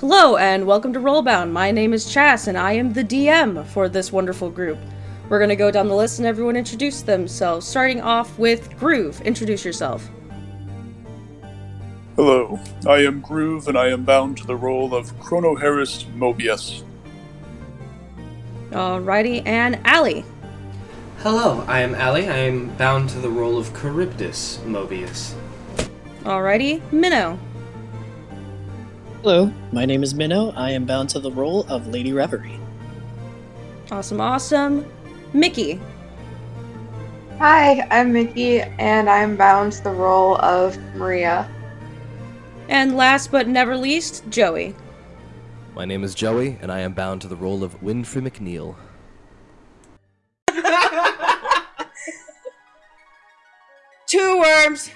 Hello and welcome to Rollbound. My name is Chas and I am the DM for this wonderful group. We're gonna go down the list and everyone introduce themselves, starting off with Groove. Introduce yourself. Hello, I am Groove and I am bound to the role of Chrono Harris Mobius. Alrighty, and Allie. Hello, I am Ali. I am bound to the role of Charybdis Mobius. Alrighty, Minnow. Hello, my name is Minnow. I am bound to the role of Lady Reverie. Awesome, awesome. Mickey. Hi, I'm Mickey, and I'm bound to the role of Maria. And last but never least, Joey. My name is Joey, and I am bound to the role of Winfrey McNeil. Two worms,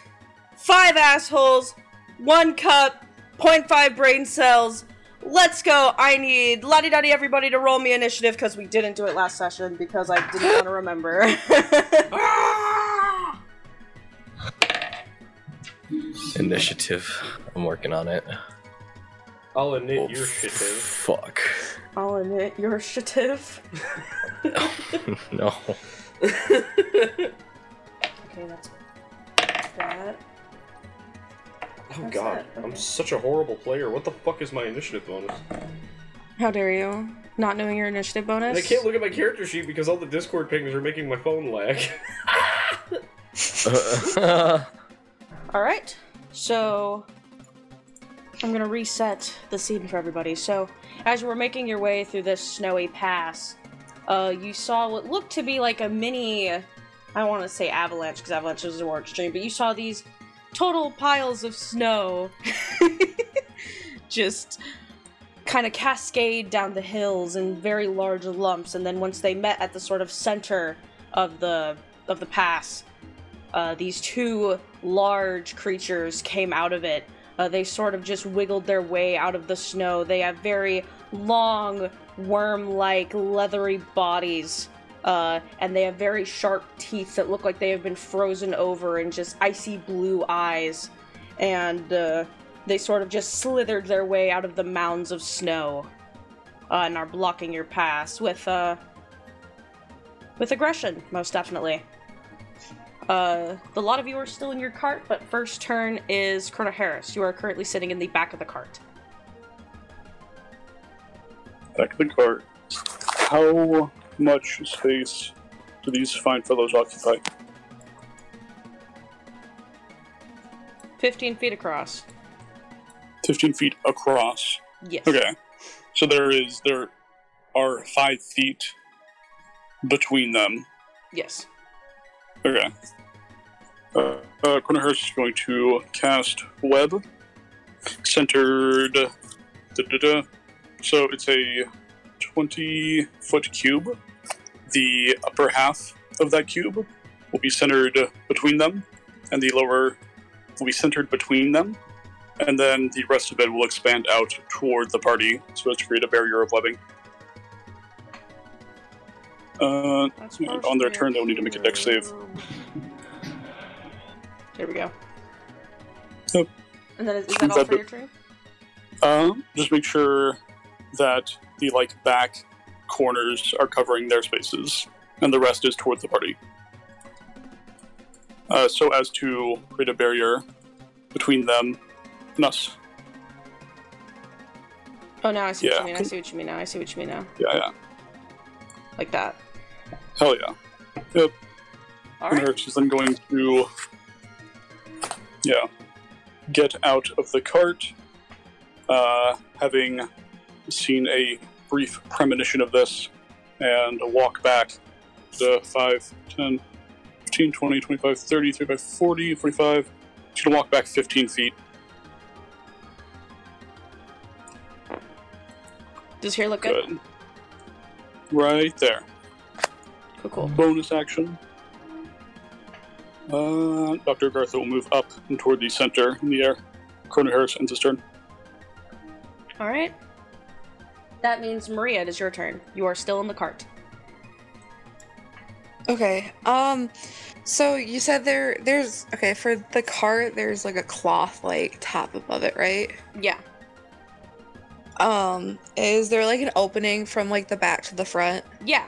five assholes, one cup, 0.5 brain cells. Let's go. I need la di da everybody to roll me initiative because we didn't do it last session because I didn't want to remember. Initiative. I'm working on it. I'll init Oh, your shit. Fuck. I'll admit your initiative. no. Okay, that's that. Oh god, that? I'm such a horrible player. What the fuck is my initiative bonus? How dare you? Not knowing your initiative bonus? And I can't look at my character sheet because all the Discord pings are making my phone lag. All right. So I'm to reset the scene for everybody. So, as you were making your way through this snowy pass, uh, you saw what looked to be like a mini I don't want to say avalanche because avalanche is a more extreme, but you saw these total piles of snow just kind of cascade down the hills in very large lumps and then once they met at the sort of center of the of the pass uh, these two large creatures came out of it. Uh, they sort of just wiggled their way out of the snow. They have very long, worm like, leathery bodies. Uh, and they have very sharp teeth that look like they have been frozen over and just icy blue eyes. And uh, they sort of just slithered their way out of the mounds of snow uh, and are blocking your pass with, uh, with aggression, most definitely. Uh, the lot of you are still in your cart, but first turn is Colonel Harris. You are currently sitting in the back of the cart. Back of the cart. How much space do these fine fellows occupy? 15 feet across. 15 feet across. Yes. Okay. So there is, there are five feet between them. Yes. Okay. Uh, uh, Harris is going to cast Web, centered. Da, da, da. So it's a 20 foot cube. The upper half of that cube will be centered between them, and the lower will be centered between them. And then the rest of it will expand out toward the party so as to create a barrier of webbing. Uh, on their turn, they'll need to make a dex save. There we go. Yep. And then is, is that all that for your turn? Um, just make sure that the like back corners are covering their spaces, and the rest is towards the party. Uh, so as to create a barrier between them and us. Oh, now I see what you mean. I see what you mean now. I see what you mean now. Yeah, yeah. Like that. Hell yeah. Yep. All And right. she's then going to, yeah, get out of the cart, uh, having seen a brief premonition of this, and walk back to 5, 10, 15, 20, 25, 30, 35, 40, 45. She's going to walk back 15 feet. Does here look good? Good. Right there. Cool, cool. bonus action. Uh, Dr. Agartha will move up and toward the center in the air. Chrono Harris ends his turn. All right. That means Maria, it is your turn. You are still in the cart. Okay. Um so you said there there's okay, for the cart there's like a cloth like top above it, right? Yeah. Um, is there like an opening from like the back to the front? Yeah.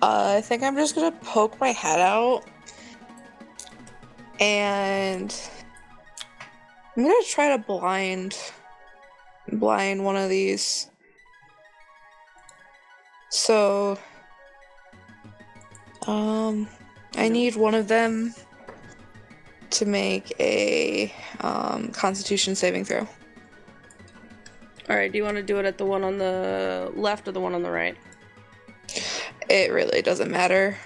Uh, I think I'm just gonna poke my head out. And I'm gonna try to blind blind one of these. So um I need one of them to make a um, constitution saving throw. All right. Do you want to do it at the one on the left or the one on the right? It really doesn't matter.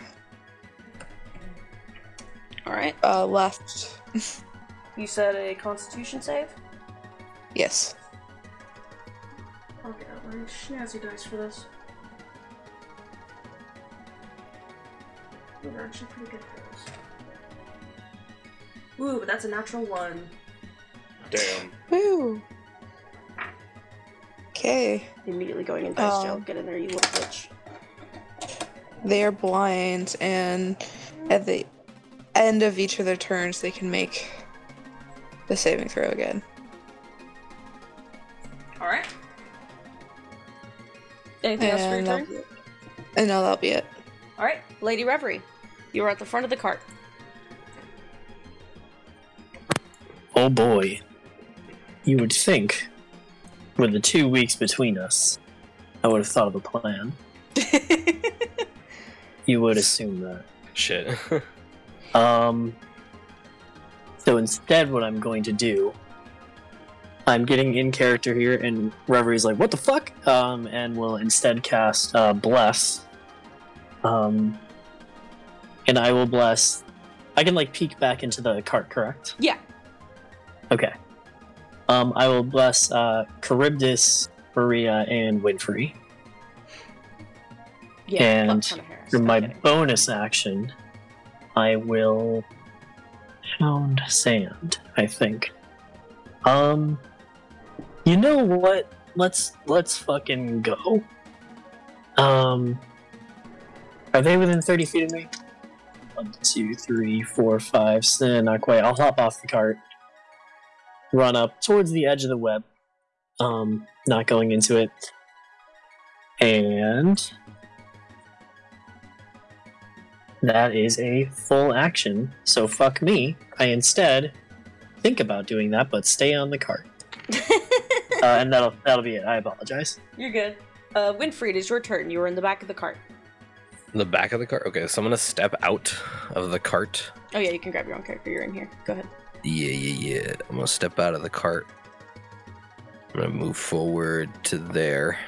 All right. Uh left. You said a Constitution save. yes. I'll get out my snazzy dice for this. They're actually pretty good for this. Ooh, but that's a natural one. Damn. Woo. Okay. Immediately going in dice jail. Um, Get in there, you little bitch. They are blind and at the end of each of their turns they can make the saving throw again. All right. Anything else for your And turn? that'll be it. And no, that'll be it. All right, Lady Reverie, you are at the front of the cart. Oh boy. You would think, with the two weeks between us, I would have thought of a plan. You would assume that. Shit. Um. So instead, what I'm going to do, I'm getting in character here, and Reverie's like, "What the fuck?" Um, and will instead cast uh, Bless. Um. And I will bless. I can like peek back into the cart, correct? Yeah. Okay. Um, I will bless uh, Charybdis, Maria, and Winfrey. Yeah. And For my kidding. bonus action, I will pound sand. I think. Um, you know what? Let's let's fucking go. Um, are they within thirty feet of me? One, two, three, four, five. Not quite. I'll hop off the cart, run up towards the edge of the web. Um, not going into it, and that is a full action. So fuck me. I instead think about doing that, but stay on the cart. uh, and that'll that'll be it. I apologize. You're good. Uh, Winfrey, it is your turn. You were in the back of the cart. the back of the cart. Okay, so I'm gonna step out of the cart. Oh yeah, you can grab your own character. You're in here. Go ahead. Yeah, yeah, yeah. I'm gonna step out of the cart. I'm gonna move forward to there.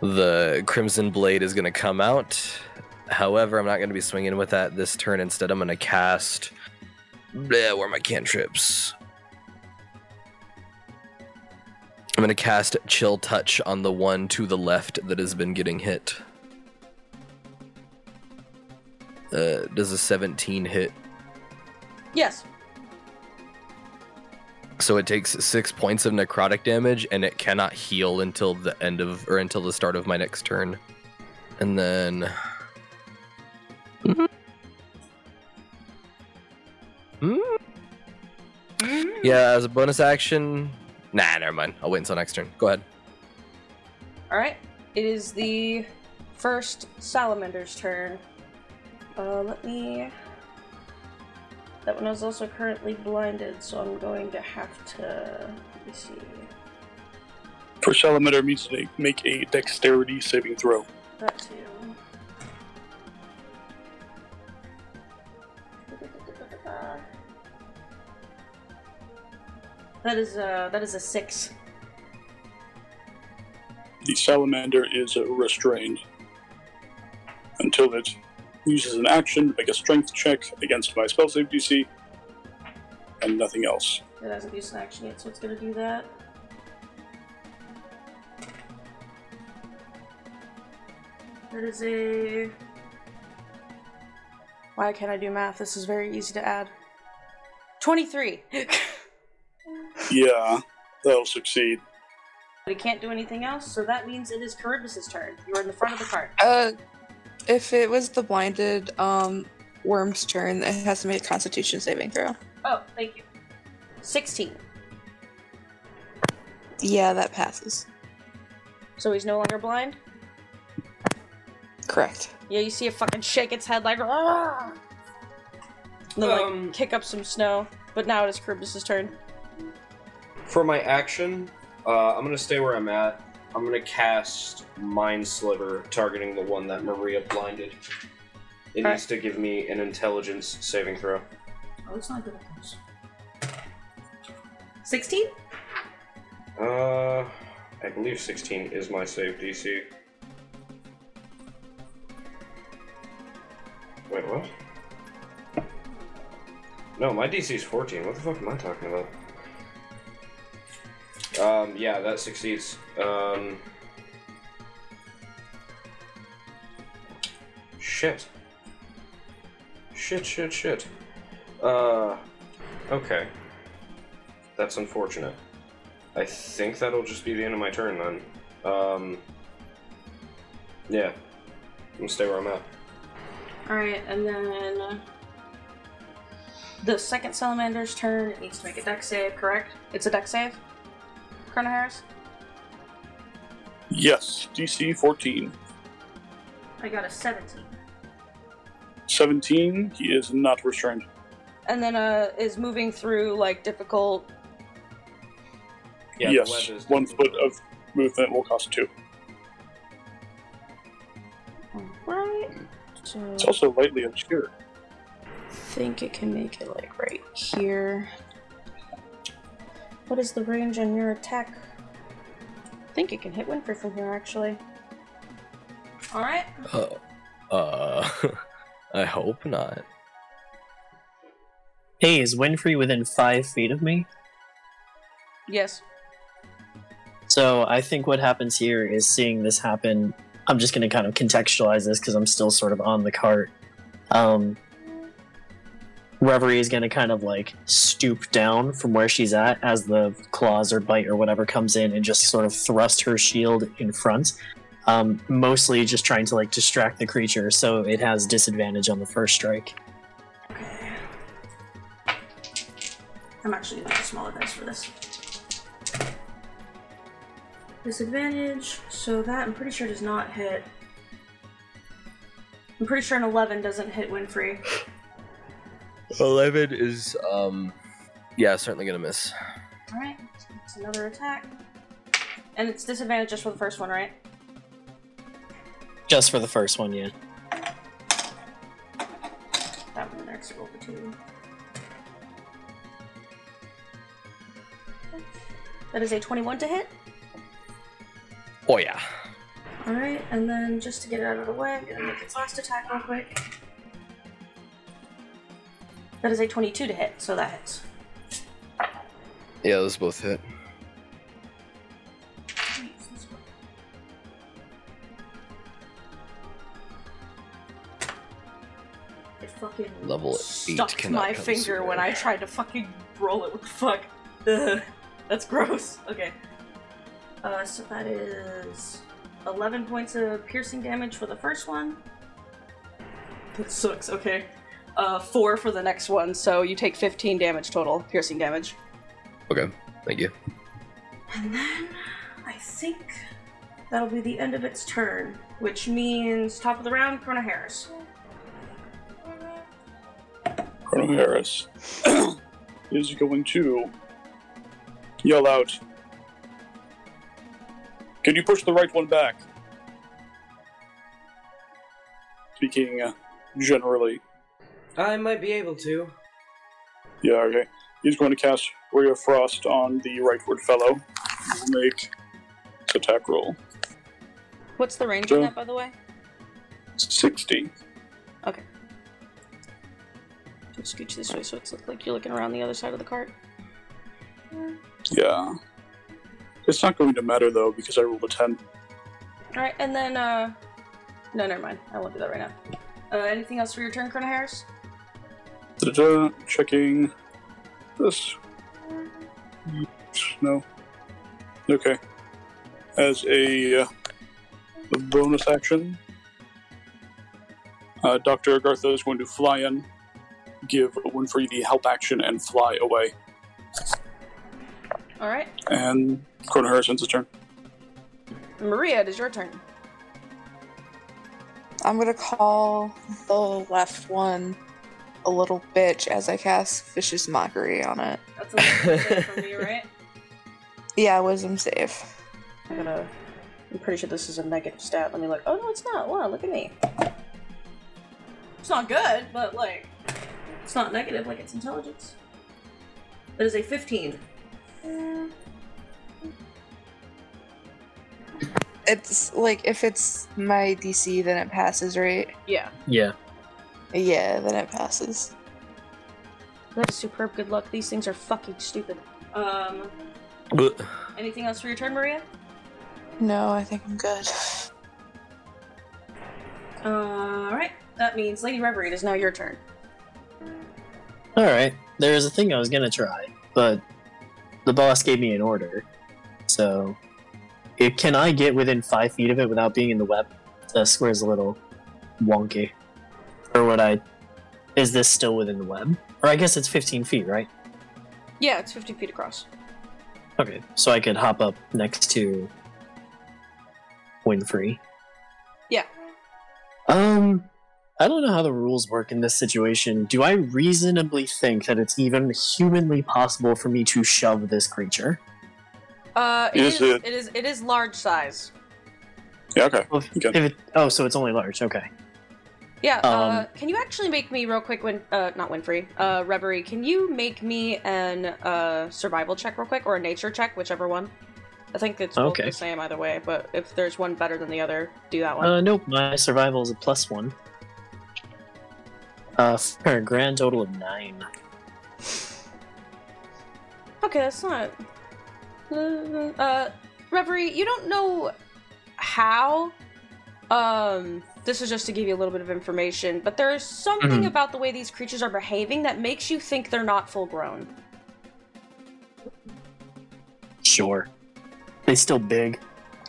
The Crimson Blade is gonna come out. However, I'm not gonna be swinging with that this turn. Instead, I'm gonna cast. Bleh, where are my cantrips? I'm gonna cast Chill Touch on the one to the left that has been getting hit. Uh, does a 17 hit? Yes. So it takes six points of necrotic damage, and it cannot heal until the end of or until the start of my next turn. And then, Hmm. Hmm. yeah, as a bonus action. Nah, never mind. I'll wait until next turn. Go ahead. All right. It is the first salamander's turn. Uh, let me. That one is also currently blinded, so I'm going to have to. Let me see. For Salamander means to make a dexterity saving throw. That too. That is a that is a six. The salamander is restrained until it uses an action to make a strength check against my spell save DC, and nothing else. It hasn't used an action yet, so it's gonna do that. That is a. Why can't I do math? This is very easy to add. 23! Yeah, that'll succeed. But he can't do anything else, so that means it is Charybdis' turn. You are in the front of the cart. Uh, if it was the blinded um worm's turn, it has to make a Constitution saving throw. Oh, thank you. 16. Yeah, that passes. So he's no longer blind? Correct. Yeah, you see it fucking shake its head like, "Ah!" And then, like, Um, kick up some snow. But now it is Charybdis' turn. For my action, uh, I'm gonna stay where I'm at. I'm gonna cast Mind Sliver, targeting the one that Maria blinded. It needs to give me an intelligence saving throw. Oh, it's not good at those. 16? Uh, I believe 16 is my save DC. Wait, what? No, my DC is 14. What the fuck am I talking about? Um, yeah, that succeeds. Um. Shit. Shit, shit, shit. Uh. Okay. That's unfortunate. I think that'll just be the end of my turn then. Um. Yeah. I'm gonna stay where I'm at. Alright, and then. The second salamander's turn, it needs to make a dex save, correct? It's a dex save? Colonel Harris? Yes, DC 14. I got a 17. 17, he is not restrained. And then, uh, is moving through, like, difficult. Yeah, yes, web one foot of movement will cost two. Alright. So. It's also lightly obscure. think it can make it like right here. What is the range on your attack? I think it can hit Winfrey from here actually. Alright. Uh, uh I hope not. Hey, is Winfrey within five feet of me? Yes. So I think what happens here is seeing this happen. I'm just going to kind of contextualize this because I'm still sort of on the cart. Um, Reverie is going to kind of like stoop down from where she's at as the claws or bite or whatever comes in and just sort of thrust her shield in front. Um, mostly just trying to like distract the creature so it has disadvantage on the first strike. Okay. I'm actually gonna use a smaller dice for this. Disadvantage, so that I'm pretty sure does not hit. I'm pretty sure an 11 doesn't hit Winfrey. 11 is, um, yeah, certainly gonna miss. Alright, it's another attack. And it's disadvantage just for the first one, right? Just for the first one, yeah. That one next roll for two. That is a 21 to hit. Oh, yeah. Alright, and then just to get it out of the way, I'm gonna make its last attack real quick. That is a 22 to hit, so that hits. Yeah, those both hit. It fucking Level stuck my finger when I tried to fucking roll it. What the fuck? Ugh, that's gross. Okay. Uh, so that is 11 points of piercing damage for the first one. That sucks. Okay. Uh, four for the next one, so you take 15 damage total, piercing damage. Okay, thank you. And then I think that'll be the end of its turn, which means top of the round, Chrono Harris. Colonel Harris is going to yell out, Can you push the right one back? Speaking uh, generally. I might be able to. Yeah, okay. He's going to cast Ray of Frost on the rightward fellow. He will make his attack roll. What's the range So- on that, by the way? 60. Okay. Just scooch this way so it's like you're looking around the other side of the cart. Yeah. It's not going to matter though because I rolled a 10. Alright, and then, uh. No, never mind. I won't do that right now. Uh, anything else for your turn, Colonel Harris? Da-da-da, checking this. No. Okay. As a, uh, a bonus action, uh, Dr. Agartha is going to fly in, give Winfrey the help action, and fly away. Alright. And Chrono Harrison's turn. Maria, it is your turn. I'm gonna call the left one a little bitch as I cast Vicious Mockery on it. That's a little bit for me, right? Yeah, wisdom save. I'm gonna. I'm pretty sure this is a negative stat. Let me look. Oh no, it's not. Wow, look at me. It's not good, but like, it's not negative like it's intelligence. It is a 15. It's like if it's my DC, then it passes, right? Yeah. Yeah. Yeah, then it passes. That is superb good luck. These things are fucking stupid. Um, Blech. anything else for your turn, Maria? No, I think I'm good. Alright. That means Lady Reverie, it is now your turn. Alright, there is a thing I was gonna try, but the boss gave me an order. So, it, can I get within five feet of it without being in the web? The square's a little wonky. Or would I? Is this still within the web? Or I guess it's 15 feet, right? Yeah, it's 50 feet across. Okay, so I could hop up next to Winfrey. Yeah. Um, I don't know how the rules work in this situation. Do I reasonably think that it's even humanly possible for me to shove this creature? Uh, it Is is, it- it is it is large size. Yeah, okay. Well, if, if it, oh, so it's only large. Okay. Yeah. uh, Um, can you actually make me real quick? Win, uh, not Winfrey. Uh, Reverie. Can you make me an uh survival check real quick or a nature check, whichever one? I think it's both Okay. the same either way. But if there's one better than the other, do that one. Uh, nope. My survival is a plus one. Uh, for a grand total of nine. Okay, that's not. Uh, uh, Reverie, you don't know how. Um, this is just to give you a little bit of information, but there's something Mhm. about the way these creatures are behaving that makes you think they're not full grown. Sure. They still big.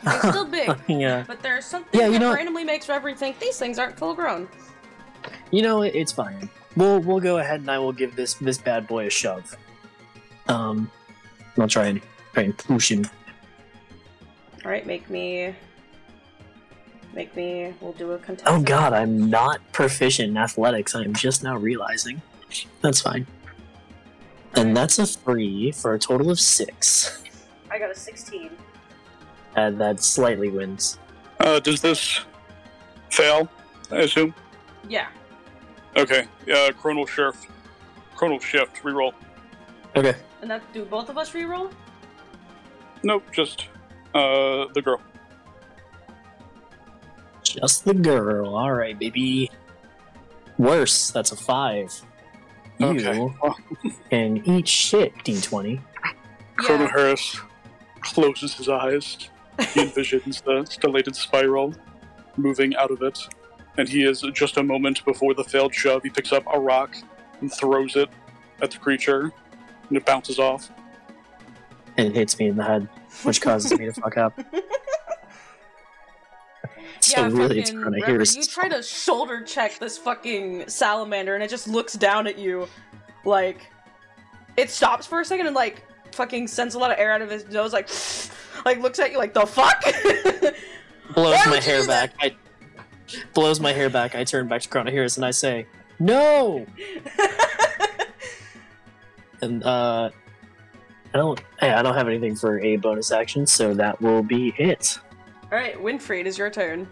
They're still big, yeah. but there's something Yeah, you that know- randomly makes Reverie think these things aren't full grown. You know, it's fine. We'll we'll go ahead and I will give this this bad boy a shove. Um, I'll try and try and push him. All right, make me. Make me. We'll do a contest. Oh God, I'm not proficient in athletics. I'm just now realizing. That's fine. And that's a three for a total of six. I got a 16. And that slightly wins. Uh, does this fail? I assume. Yeah. Okay. Uh, Chronal Shift. Chronal Shift. Reroll. Okay. And that do both of us reroll? Nope. Just uh, the girl. Just the girl. All right, baby. Worse. That's a five. Okay. You Well, can eat shit, D20. Chrono Yeah. Harris closes his eyes. He envisions the stellated spiral moving out of it, and he is just a moment before the failed shove. He picks up a rock and throws it at the creature, and it bounces off. And it hits me in the head, which causes me to fuck up. So yeah, really, it's fucking Chrono Reverie, Harris. you try to shoulder check this fucking salamander and it just looks down at you like it stops for a second and like fucking sends a lot of air out of his nose like like looks at you like the fuck blows Why my hair back. I blows my hair back. I turn back to Chrono Harris and I say, "No!" And uh, I don't. Hey, I don't have anything for a bonus action, so that will be it. All right winfrey it is your turn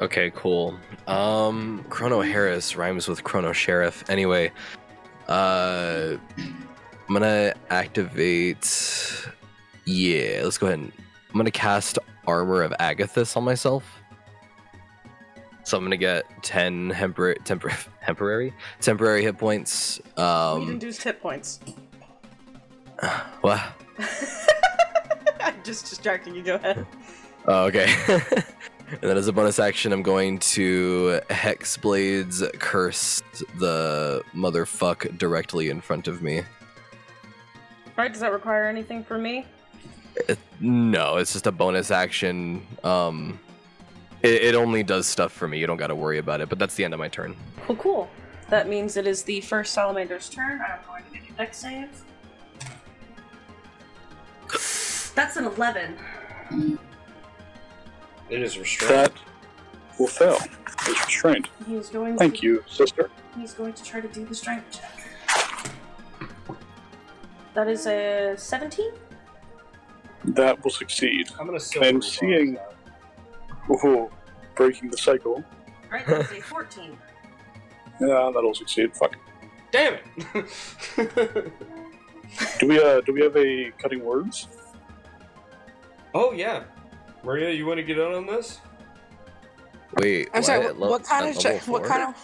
Okay, cool. Um, Chrono Harris rhymes with Chrono Sheriff. Anyway, uh, I'm gonna activate. Yeah, let's go ahead and I'm gonna cast Armor of Agathys on myself. So I'm gonna get 10 temporary, tempor- temporary, temporary hit points. Um, induced hit points what? i'm just distracting you go ahead Oh, okay. and then as a bonus action, I'm going to Hexblade's curse the motherfuck directly in front of me. all right does that require anything from me It- no, it's just a bonus action. Um, it, it only does stuff for me. You don't got to worry about it. But that's the end of my turn. cool cool that means it is the first salamander's turn i'm going to make a dex save That's an 11. It is restrained. That will fail. It's restrained. He's going Thank to, you, sister. He's going to try to do the strength check. That is a 17? That will succeed. I'm gonna silver I'm seeing- that. Ooh, breaking the cycle. Alright, that is a 14. Yeah, that'll succeed. Fuck. Damn it! Do we uh do we have a cutting words? oh yeah, Maria, you want to get on on this? Wait, I'm sorry. what? What, what kind of check? What kind of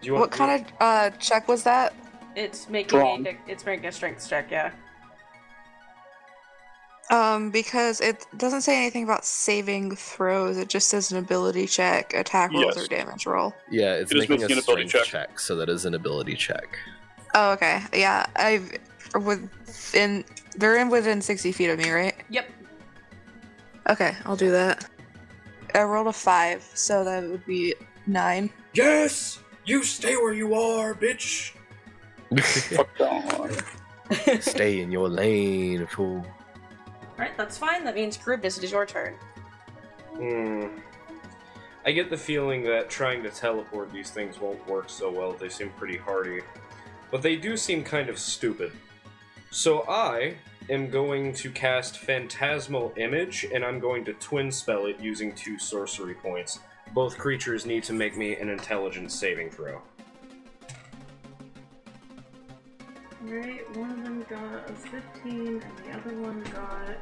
Do you want? what kind of uh check was that? It's making Strong. a, it's making a strength check, yeah. Um, because it doesn't say anything about saving throws. It just says an ability check, attack rolls, Yes. or damage roll. Yeah, it's It is making a making an ability strength check. check. so that is an ability check. Oh, okay. Yeah, I've within they're in within sixty feet of me, right? Yep. Okay, I'll do that. I rolled a five, so that would be nine. Yes, you stay where you are, bitch. Fuck on. Stay in your lane, fool. Alright, that's fine. That means Charybdis, it is your turn. Hmm. I get the feeling that trying to teleport these things won't work so well. They seem pretty hardy. But they do seem kind of stupid. So I am going to cast Phantasmal Image, and I'm going to twin spell it using two sorcery points. Both creatures need to make me an intelligence saving throw. Alright, one of them got a 15, and the other one got.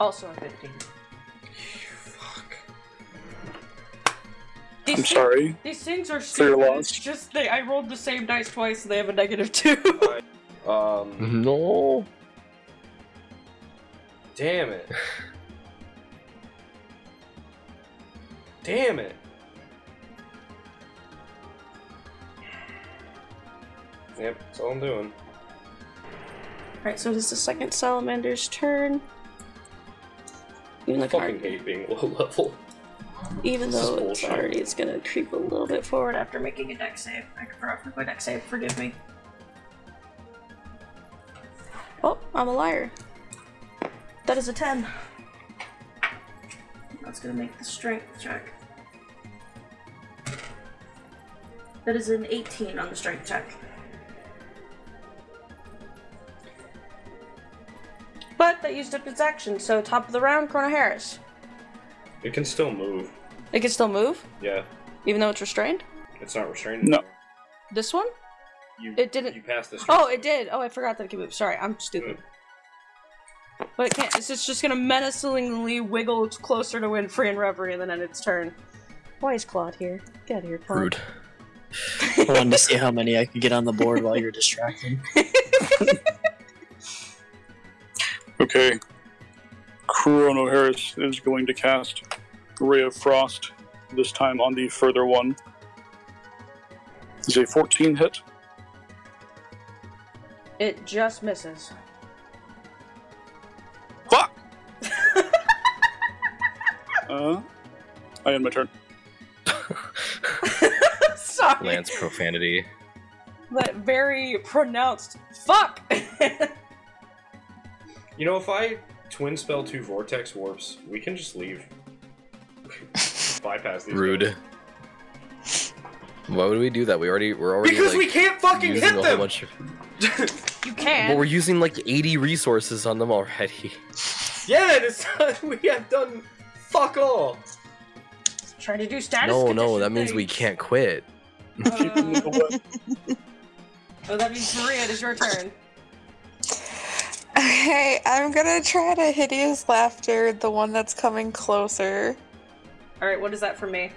Also a 15. These I'm thi- sorry. These things are For your stupid. loss. It's just they. I rolled the same dice twice, and they have a negative two. Um, No. damn it. Damn it. Yep, that's all I'm doing. Alright, so it is the second salamander's turn. Even I though, fucking hate being low level. Even this though it's already, it's gonna creep a little bit forward after making a dex save. I forgot for my dex save. Forgive me. Oh, I'm a liar. That is a ten. That's gonna make the strength check. That is an 18 on the strength check. But that used up its action, so top of the round, Chrono Harris. It can still move. It can still move, Yeah, even though it's restrained. it's not restrained. No. anymore. This one? You, It didn't- You passed this. Oh, it did. Oh, I forgot that it could move. Sorry, I'm stupid. But it can't. It's just, just gonna menacingly wiggle closer to Winfrey and Reverie and then end its turn. Why is Claude here? Get out of here, Claude. Rude. I wanted to see how many I could get on the board while you're distracted. Okay. Chrono Harris is going to cast Ray of Frost, this time on the further one. Is a 14 hit. It just misses. Fuck! uh, I end my turn. Sorry. Lance profanity. That very pronounced fuck. You know, if I twin spell two vortex warps, we can just leave. Bypass these. Rude. guys. Why would we do that? We already we're already Because like, we can't fucking using hit a them. bunch of. you But we're using like 80 resources on them already. Yeah, and it's we have done fuck all. Try to do status. No, no, condition that means we can't quit. Keep them in the web. Oh, that means Maria, it is your turn. Okay, I'm gonna try to hideous laughter, the one that's coming closer. All right, what is that for me?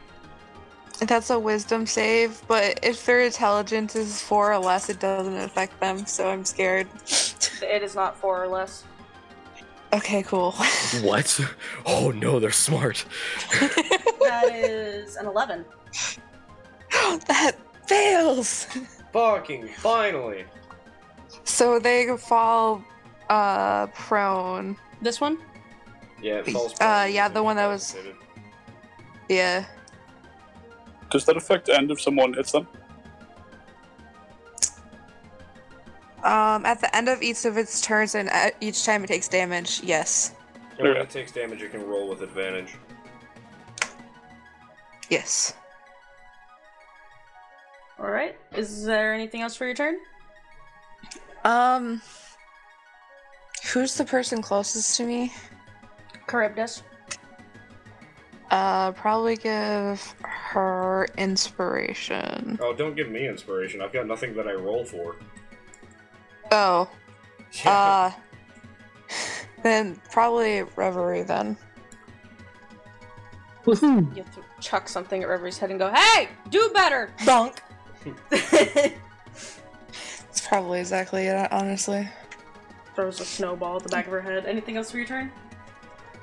That's a wisdom save, but if their intelligence is four or less, it doesn't affect them, so I'm scared. It is not four or less. Okay, cool. What? Oh no, they're smart. That is an eleven. that fails! Fucking finally. So they fall uh prone. This one? Yeah, it falls. Uh, yeah, the one that was- Yeah. Does that affect end if someone hits them? Um, at the end of each of its turns and at each time it takes damage, yes. And when it takes damage, it can roll with advantage. Yes. All right. Is there anything else for your turn? Um, who's the person closest to me? Charybdis. Uh, probably give her inspiration. Oh, don't give me inspiration. I've got nothing that I roll for. Oh, uh, then probably Reverie then. Woohoo! You have to chuck something at Reverie's head and go, "Hey, do better, dunk." It's probably exactly it, honestly. Throws a snowball at the back of her head. Anything else for your turn?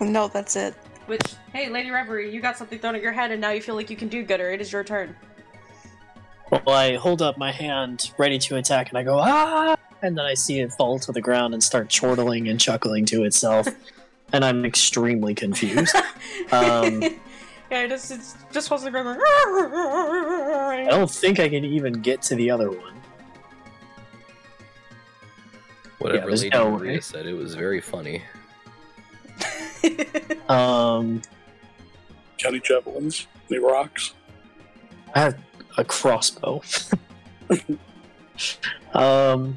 No, that's it. Which, hey, Lady Reverie, you got something thrown at your head, and now you feel like you can do gooder. It is your turn. Well, I hold up my hand ready to attack, and I go ah, and then I see it fall to the ground and start chortling and chuckling to itself, and I'm extremely confused. Um, yeah, it just it's just holds the ground. I don't think I can even get to the other one. Whatever there's Lady no Maria said, it was very funny. Um, County javelins, the rocks. I have a crossbow. um,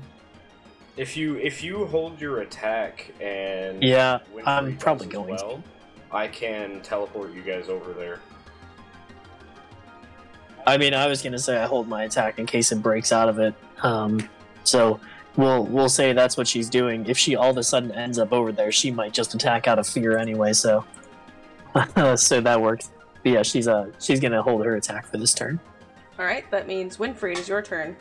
If you if you hold your attack and Yeah, I'm probably as going to. well, I can teleport you guys over there. I mean, I was gonna say I hold my attack in case it breaks out of it. Um, so we'll we'll say that's what she's doing. If she all of a sudden ends up over there, she might just attack out of fear anyway. So, so that works. But yeah, she's uh she's gonna hold her attack for this turn. All right, that means Winfrey, it is your turn.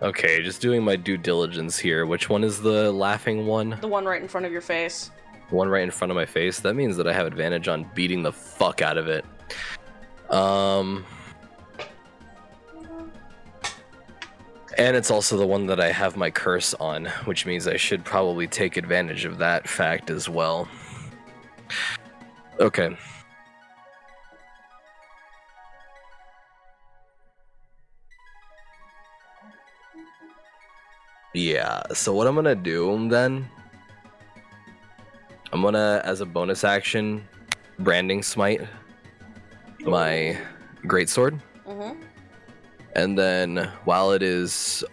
Okay, just doing my due diligence here. Which one is the laughing one? The one right in front of your face. The one right in front of my face. That means that I have advantage on beating the fuck out of it. Um. And it's also the one that I have my curse on, which means I should probably take advantage of that fact as well. Okay. Yeah, so what I'm gonna do then, I'm gonna, as a bonus action, branding smite my greatsword, Mm-hmm. And then while it is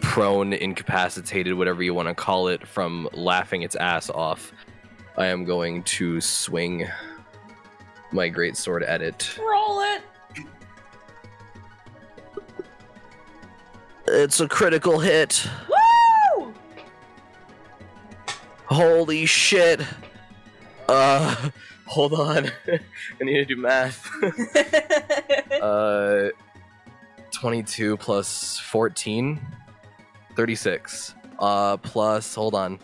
prone, incapacitated, whatever you want to call it, from laughing its ass off, I am going to swing my greatsword at it. Roll it. It's a critical hit. Woo! Holy shit. Uh, hold on. I need to do math. uh, 22 plus 14, 36. Uh, plus, hold on.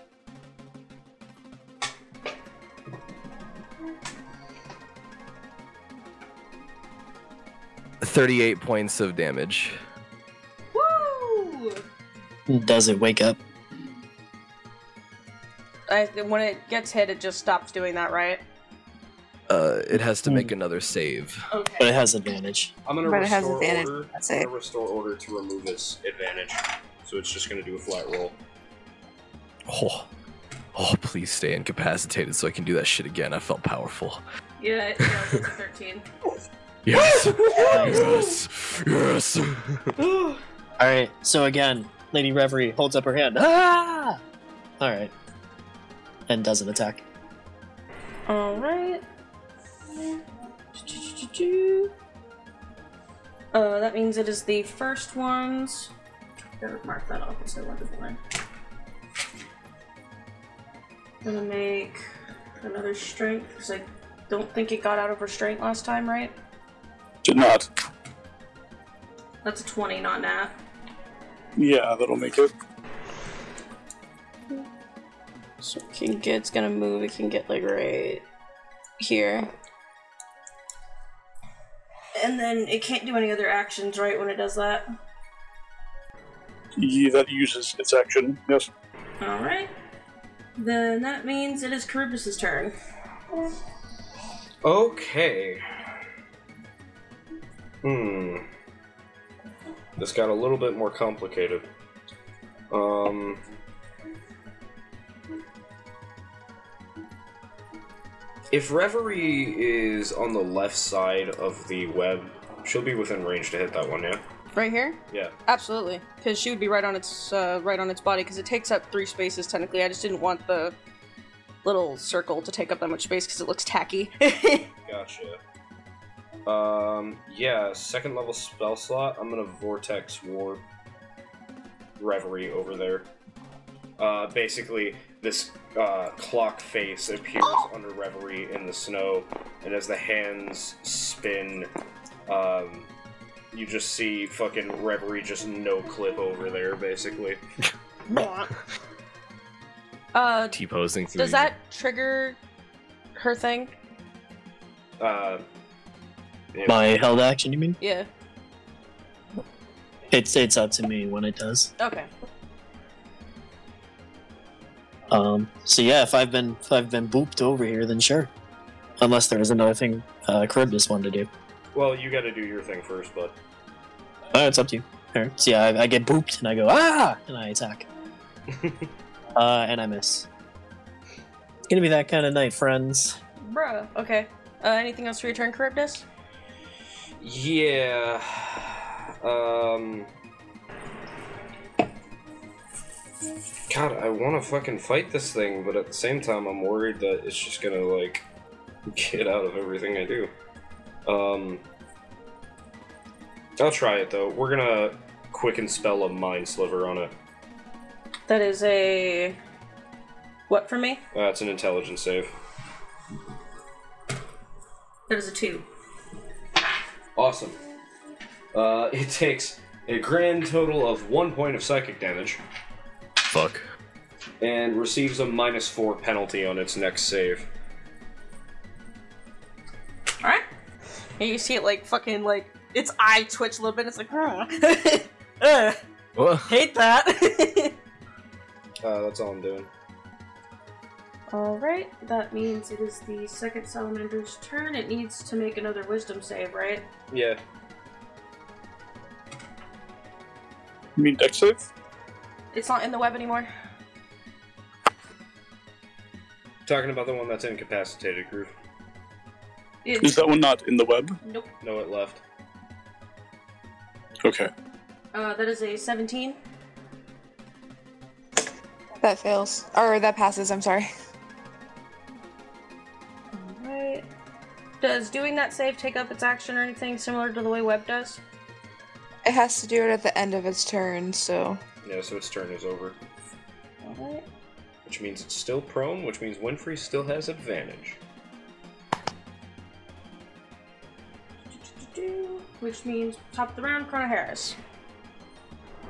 Thirty-eight points of damage. Woo! Does it wake up? I, when it gets hit, it just stops doing that, right? Uh, it has to make Hmm. another save. But Okay. it has advantage. I'm gonna But it has restore advantage, order. that's I'm it. gonna restore order to remove its advantage. So it's just gonna do a flat roll. Oh, oh, please stay incapacitated so I can do that shit again. I felt powerful. Yeah, it does. It's a 13. Yes, yes, yes. All right. So again, Lady Reverie holds up her hand. Ah! All right. And doesn't attack. Alright. Uh, that means it is the first one's. Gotta mark that off as a to one. Gonna make another strength because I don't think it got out of restraint last time, right? Did not. That's a 20, not nat. Yeah, that'll make it. So it can get, it's gonna move, it can get like right here. And then it can't do any other actions, right, when it does that? Yeah, that uses its action. Yes. Alright. Then that means it is Charybdis' turn. Okay. Hmm. This got a little bit more complicated. Um. If Reverie is on the left side of the web, she'll be within range to hit that one, yeah? Right here? Yeah. Absolutely, because she would be right on its uh, right on its body because it takes up three spaces technically. I just didn't want the little circle to take up that much space because it looks tacky. Gotcha. Um, yeah, second level spell slot. I'm gonna Vortex Warp Reverie over there. Uh, basically, this uh, clock face appears under Reverie in the snow, and as the hands spin, um, you just see fucking Reverie just no clip over there, basically. uh, T posing. does that trigger her thing? Uh, yeah, My held action, you mean? Yeah. It's it's up to me when it does. Okay. Um. So yeah, if I've been if I've been booped over here, then sure. Unless there is another thing uh, Charybdis wanted to do. well, you got to do your thing first, but Oh, it's up to you. Alright. So yeah, I, I get booped and I go ah, and I attack. uh, and I miss. It's gonna be that kind of night, friends. Bruh. Okay. Uh, anything else for your turn, Charybdis? Yeah. Um. God, I want to fucking fight this thing, but at the same time, I'm worried that it's just gonna like get out of everything I do. Um. I'll try it though. We're gonna quicken spell a mind sliver on it. That is a what for me? Uh, an intelligence save. That is a two. Awesome. Uh, it takes a grand total of one point of psychic damage Fuck. and receives a minus four penalty on its next save. All right. And you see it like fucking like its eye twitch a little bit. It's like, "Ugh." Ugh, hate that. Uh, that's all I'm doing. All right. That means it is the second salamander's turn. It needs to make another wisdom save, right? Yeah. You mean dex save? It's not in the web anymore. Talking about the one that's incapacitated, Groove. It- Is that one not in the web? Nope. No, it left. Okay. Uh, that is a 17. That fails. Or that passes, I'm sorry. Alright. Does doing that save take up its action or anything similar to the way web does? It has to do it at the end of its turn, so. Yeah, so its turn is over. Alright. Which means it's still prone, which means Winfrey still has advantage. Which means top of the round, Chrono Harris.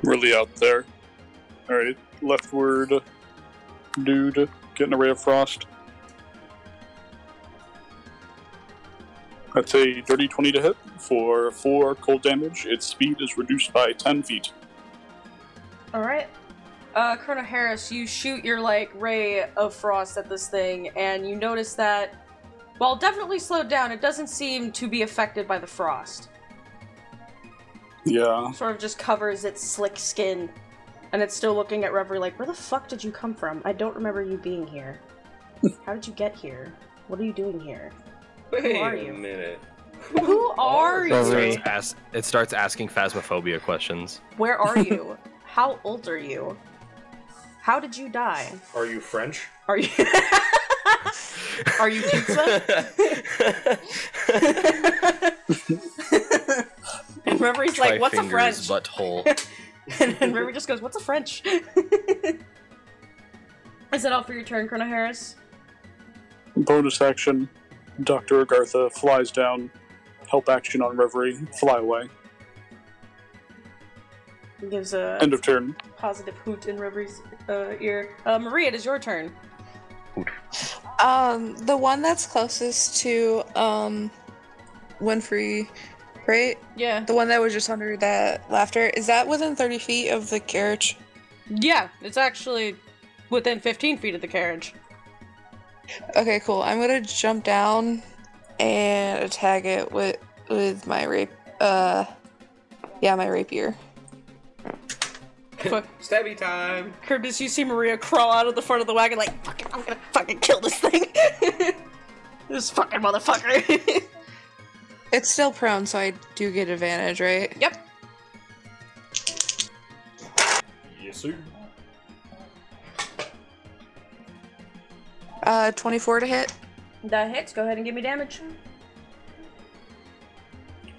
Really out there. Alright, leftward dude, getting a ray of frost. That's a dirty 20 to hit. For 4 cold damage, its speed is reduced by 10 feet. Alright. Uh, Chrono Harris, you shoot your, like, ray of frost at this thing, and you notice that, while definitely slowed down, it doesn't seem to be affected by the frost. Yeah. Sort of just covers its slick skin, and it's still looking at Reverie like, where the fuck did you come from? I don't remember you being here. How did you get here? What are you doing here? Wait are a you? minute. Who are you? Reverie. starts, as- it starts asking phasmophobia questions. Where are you? How old are you? How did you die? Are you French? Are you Are you pizza? and Reverie's like, what's a French? Butthole. and, and Reverie just goes, what's a French? Is that all for your turn, Chrono Harris? Bonus action. Dr. Agartha flies down. Help action on Reverie. Fly away. He gives a End of turn. positive hoot in Reverie's uh, ear. Uh, Maria, it is your turn. Um, the one that's closest to, um, Winfrey, right? Yeah. The one that was just under that laughter, is that within 30 feet of the carriage? Yeah, it's actually within 15 feet of the carriage. Okay, cool. I'm gonna jump down and attack it with with my rape. Uh, yeah, my rapier. Fuck. Stabby time. Curtis, you see Maria crawl out of the front of the wagon like, fuck it, I'm gonna fucking kill this thing. this fucking motherfucker. It's still prone, so I do get advantage, right? yep. Yes, sir. Uh, 24 to hit. That hits. Go ahead and give me damage.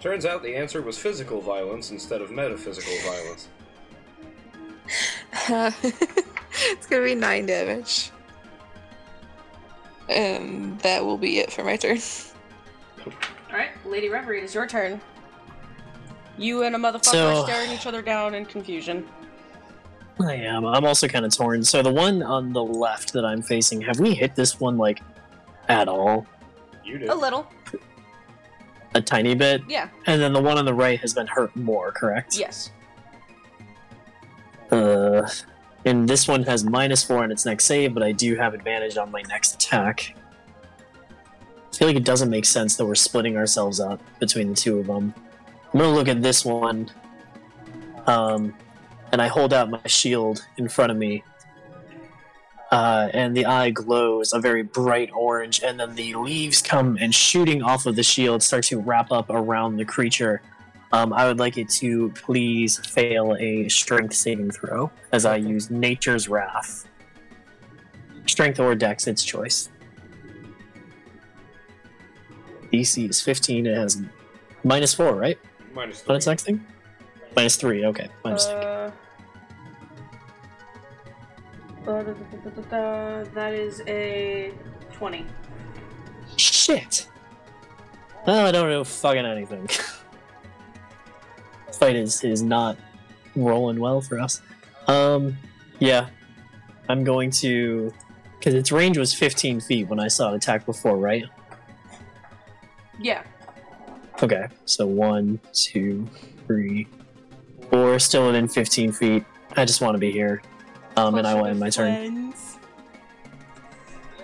Turns out the answer was physical violence instead of metaphysical violence. it's gonna be 9 damage. And that will be it for my turn. Alright, Lady Reverie, it is your turn. You and a motherfucker So- are staring each other down in confusion. I am. I'm also kind of torn. So the one on the left that I'm facing, have we hit this one like at all? You did. A little. A tiny bit, Yeah. and then the one on the right has been hurt more. Correct? Yes. Uh, and this one has minus four on its next save, but I do have advantage on my next attack. I feel like it doesn't make sense that we're splitting ourselves up between the two of them. I'm gonna look at this one, um, and I hold out my shield in front of me, uh, and the eye glows a very bright orange, and then the leaves come and shooting off of the shield start to wrap up around the creature. Um, I would like it to please fail a strength saving throw as I use Nature's Wrath. Strength or Dex, its choice. DC is 15. It has minus 4, right? Minus On three. its next thing? Minus 3, okay. Minus three. Uh, da, da, da, da, da, that is a 20. Shit! Well, I don't know fucking anything. Fight is, is not rolling well for us. Um, yeah. I'm going to. Because its range was 15 feet when I saw it attack before, right? Yeah. Okay, so one, two, three, four, still within 15 feet. I just want to be here. Um, and I will end my turn.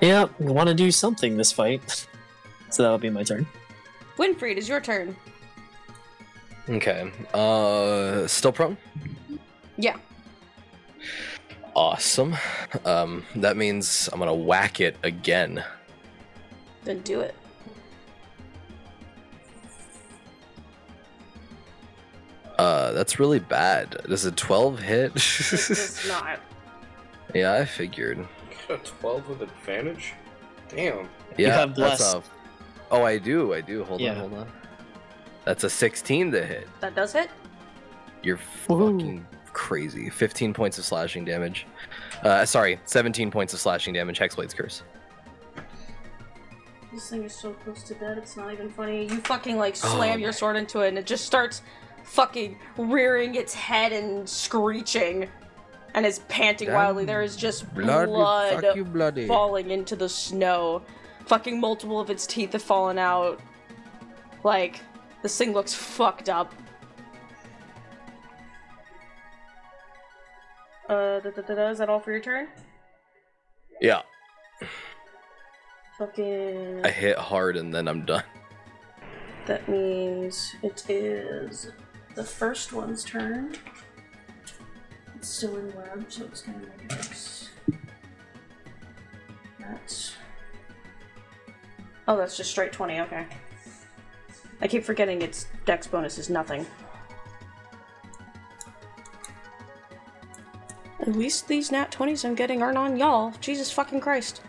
Yeah, we want to do something this fight. so that'll be my turn. Winfrey, is your turn. Okay. Uh, still prone. Yeah. Awesome. Um, that means I'm gonna whack it again. Then do it. Uh, that's really bad. Does a 12 hit? It does not. yeah, I figured. Got a 12 with advantage? Damn. Yeah, have that's a. Oh, I do. I do. Hold Yeah. on. Hold on. That's a 16 to hit. That does hit. You're Woohoo. fucking crazy. 15 points of slashing damage. Uh, sorry, 17 points of slashing damage. Hexblade's curse. This thing is so close to dead, it's not even funny. You fucking like slam Oh your sword into it and it just starts fucking rearing its head and screeching and is panting Damn. wildly. There is just Bloody, blood fuck you, bloody. falling into the snow. Fucking multiple of its teeth have fallen out. Like, this thing looks fucked up. Uh, da, da, da, da, is that all for your turn? Yeah, Fucking. I hit hard and then I'm done. That means it is the first one's turn. It's still in web, so it's gonna make this. That's. Oh, that's just straight 20, okay. I keep forgetting its dex bonus is nothing. At least these nat 20s I'm getting aren't on y'all. Jesus fucking Christ.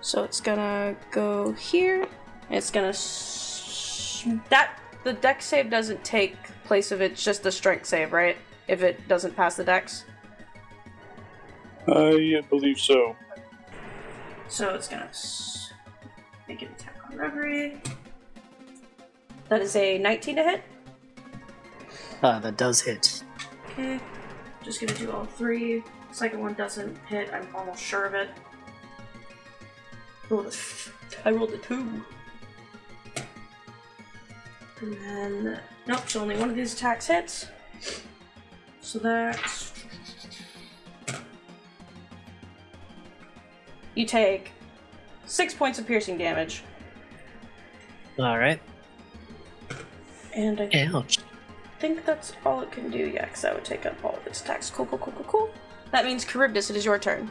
So it's gonna go here. It's gonna. That. The dex save doesn't take place of it, it's just the strength save, right? If it doesn't pass the dex. I believe so. So it's gonna make an attack on Reverie. That is a 19 to hit. Uh, that does hit. Okay. Just gonna do all three. Second one doesn't hit, I'm almost sure of it. Rolled a f- I rolled a two. And then. Nope, so only one of these attacks hits. So that's. You take six points of piercing damage. Alright. And I Ouch. think that's all it can do. Yeah, because that would take up all of its attacks. Cool, cool, cool, cool, cool. That means Charybdis, it is your turn.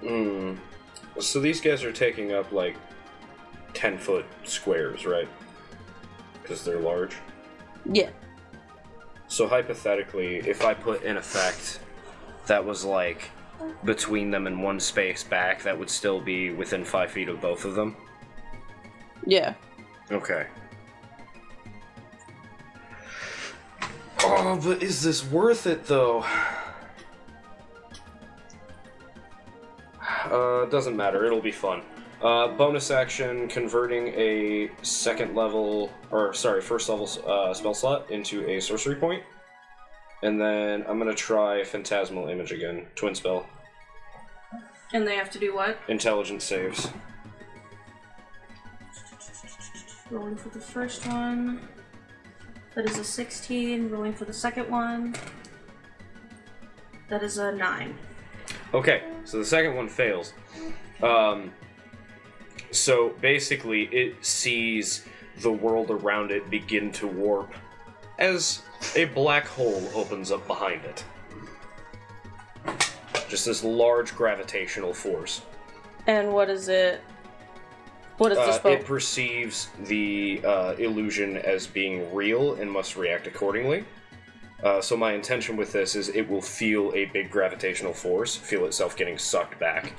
Hmm. So these guys are taking up like 10 foot squares, right? Because they're large. Yeah. So hypothetically, if I put an effect that was like between them and one space back, that would still be within five feet of both of them. Yeah. Okay. Oh, but is this worth it though? Uh, doesn't matter. It'll be fun. Uh, bonus action: converting a second level, or sorry, first level uh, spell slot into a sorcery point, and then I'm gonna try phantasmal image again, twin spell, And they have to do what? intelligence saves. Rolling for the first one. That is a 16. Rolling for the second one. That is a 9. Okay, so the second one fails. Um, so basically, it sees the world around it begin to warp as a black hole opens up behind it. Just this large gravitational force. And what is it? What is Uh, the spell? it perceives the uh, illusion as being real and must react accordingly. Uh, so my intention with this is it will feel a big gravitational force, feel itself getting sucked back,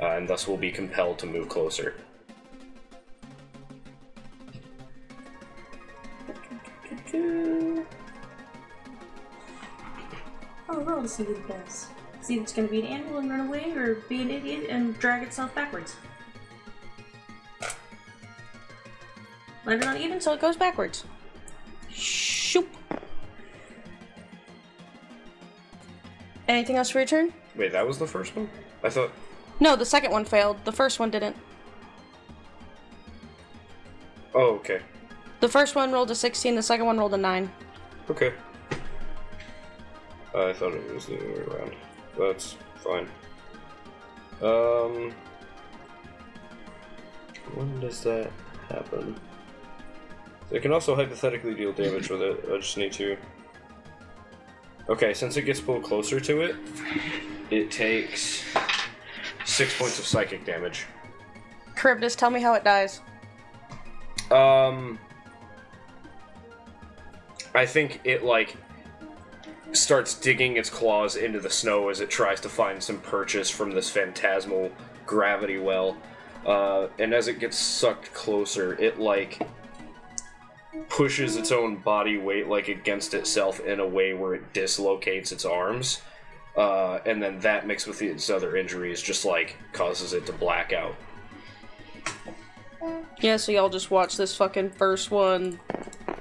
uh, and thus will be compelled to move closer. Oh, roll to see what it does. See if it's gonna be an animal and run away, or be an idiot and drag itself backwards. Landed on even, so it goes backwards. Shoop. Anything else for your turn? Wait, that was the first one? I thought. No, the second one failed. The first one didn't. Oh, okay. The first one rolled a 16, the second one rolled a 9. Okay. I thought it was the other way around. That's fine. Um. When does that happen? They can also hypothetically deal damage with it. I just need to. Okay, since it gets pulled closer to it, it takes six points of psychic damage. Charybdis, tell me how it dies. Um, I think it like starts digging its claws into the snow as it tries to find some purchase from this phantasmal gravity well. Uh, and as it gets sucked closer, it like pushes its own body weight like against itself in a way where it dislocates its arms. Uh, and then that mixed with its other injuries just like causes it to black out. Yeah, so y'all just watch this fucking first one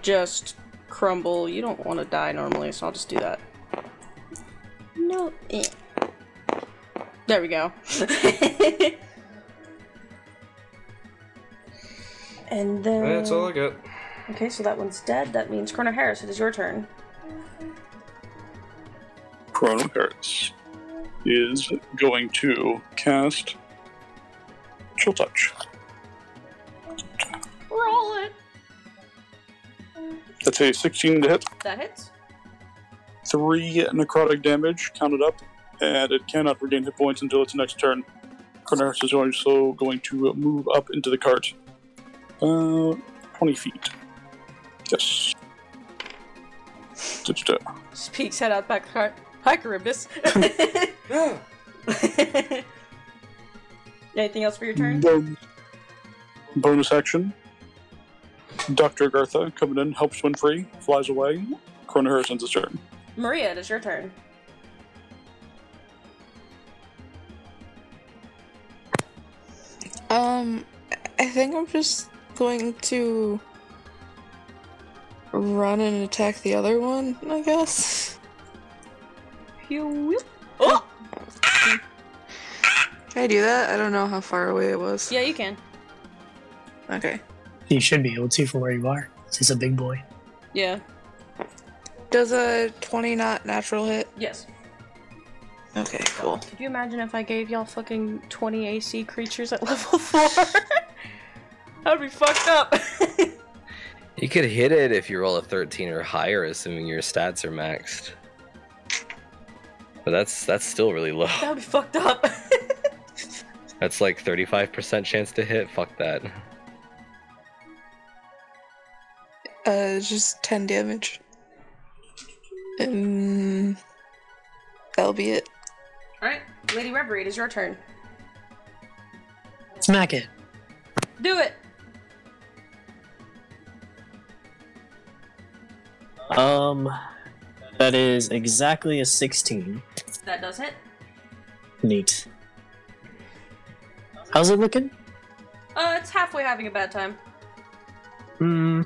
just crumble. You don't want to die normally, so I'll just do that. No. eh. There we go. and then. That's all I got. Okay, so that one's dead. That means Chrono Harris, it is your turn. Chrono Harris is going to cast Chill Touch. Roll it. That's a 16 to hit, That hits. 3 necrotic damage counted up, and it cannot regain hit points until its next turn. Chrono Harris is also going to move up into the cart. Uh, 20 feet. Yes. Da-da-da. Speaks head out back the cart. Hi, Charybdis. Anything else for your turn? Bon- bonus action. Dr. Agartha coming in, helps Winfrey, flies away. Chrono Harris ends his turn. Maria, it is your turn. Um, I think I'm just going to run and attack the other one, I guess. Pew. Oh! Can I do that? I don't know how far away it was. Yeah, you can. Okay. You should be able to from where you are. He's a big boy. Yeah. Does a 20 not natural hit? Yes. Okay, cool. Could you imagine if I gave y'all fucking 20 AC creatures at level 4? that would be fucked up. You could hit it if you roll a 13 or higher, assuming your stats are maxed. But that's that's still really low. That would be fucked up. That's like 35% chance to hit. Fuck that. Uh, just 10 damage. And that'll be it. Alright, Lady Reverie, it is your turn. Smack it. Do it! Um, that is exactly a 16. That does hit. Neat. How's it looking? Uh, it's halfway having a bad time. Hmm.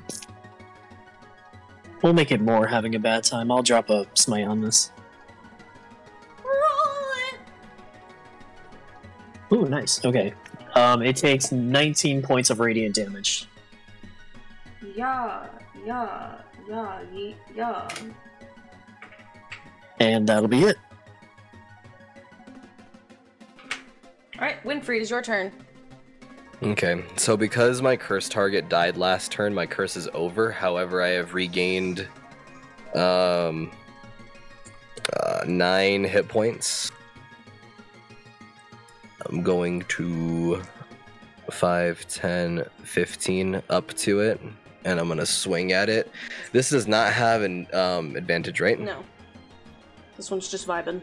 We'll make it more having a bad time. I'll drop a smite on this. Roll it! Ooh, nice. Okay. Um, it takes 19 points of radiant damage. Yeah, yeah, yeah, ye- yeah. And that'll be it. Alright, Winfrey, it is your turn. Okay, so because my curse target died last turn, my curse is over. However, I have regained um uh, nine hit points. I'm going to 5, 10, 15 up to it, and I'm gonna swing at it. This does not have an um, advantage, right? No. This one's just vibing.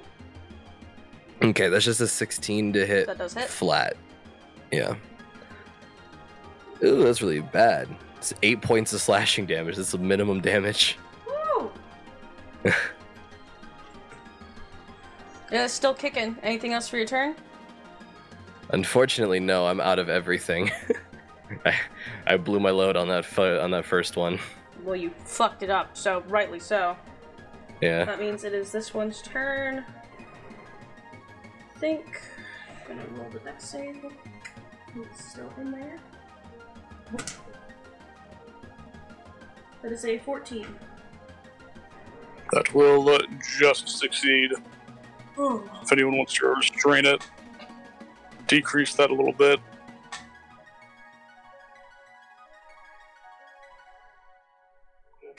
Okay, that's just a 16 to hit That does hit. flat. Yeah. Ooh, that's really bad. It's eight points of slashing damage. That's the minimum damage. Woo! yeah, it's still kicking. Anything else for your turn? Unfortunately, no. I'm out of everything. I, I blew my load on that fo- on that first one. Well, you fucked it up, so rightly so. Yeah. That means it is this one's turn. I think. I'm gonna roll the dex save. It's still in there. That is a 14. That will uh, just succeed. Oh. If anyone wants to restrain it, decrease that a little bit.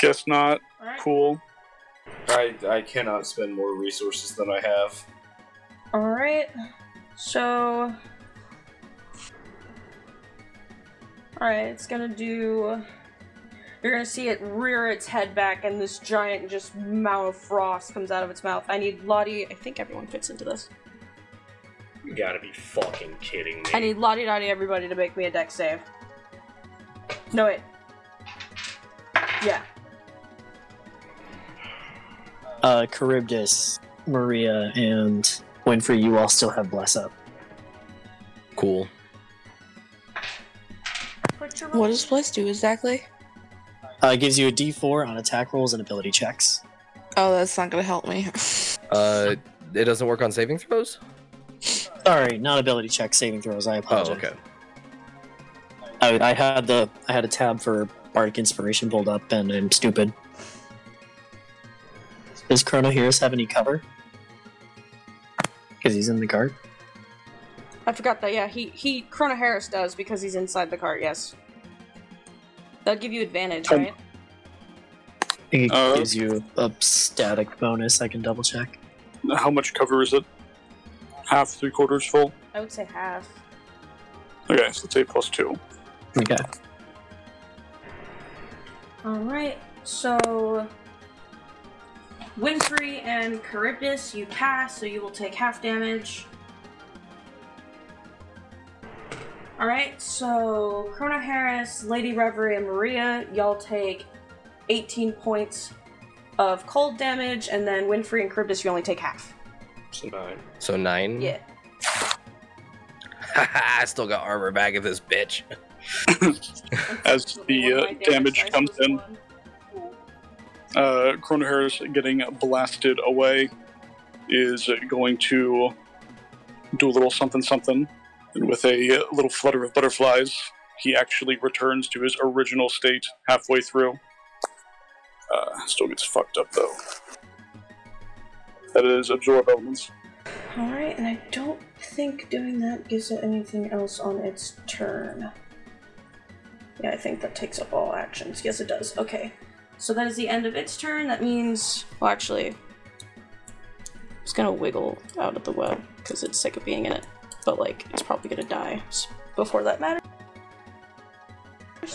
Guess not. Alright. Cool. I I cannot spend more resources than I have. Alright. So. Alright, it's gonna do. You're gonna see it rear its head back, and this giant, just mound of frost comes out of its mouth. I need Lottie. I think everyone fits into this. You gotta be fucking kidding me. I need Lottie Dottie everybody to make me a dex save. No, wait. Yeah. Uh, Charybdis, Maria, and Winfrey, you all still have Bless Up. Cool. What does Bless do exactly? Uh, it gives you a d4 on attack rolls and ability checks. Oh, that's not gonna help me. Uh, it doesn't work on saving throws. Sorry, not ability checks, saving throws. I apologize. Oh, apologize. okay. I, I had the I had a tab for Bardic Inspiration pulled up, and I'm stupid. Does Chrono Harris have any cover? Because he's in the cart. I forgot that, yeah, he, he, Chrono Harris does because he's inside the cart, yes. That'll give you advantage, Um, right? I it Uh, gives you a static bonus. I can double check. How much cover is it? Half, three quarters full? I would say half. Okay, so let's say plus two. Okay. Alright, so. Winfrey and Charybdis, you pass, so you will take half damage. Alright, so Chrono Harris, Lady Reverie, and Maria, y'all take 18 points of cold damage, and then Winfrey and Charybdis, you only take half. So nine. So nine. Yeah. I still got Armor of Agathys bitch. As the uh, damage dice comes in, one. uh, Chrono Harris getting blasted away is going to do a little something something, and with a little flutter of butterflies, he actually returns to his original state halfway through. Uh, still gets fucked up though. That is absorb elements. Alright, and I don't think doing that gives it anything else on its turn. Yeah, I think that takes up all actions. Yes, it does. Okay. So that is the end of its turn. That means, well, actually, it's gonna wiggle out of the web because it's sick of being in it. But like, it's probably gonna die before that matters.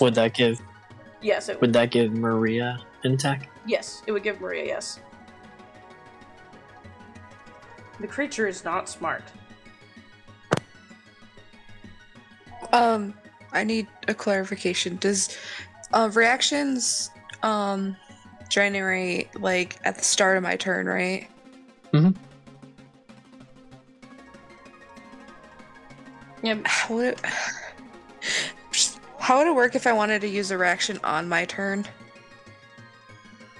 Would that give Yes, it would that give Maria an attack? Yes, it would give Maria yes. The creature is not smart. Um, I need a clarification. Does uh, reactions um generate like at the start of my turn, right? Mm-hmm. Yeah, How would it, how would it work if I wanted to use a reaction on my turn?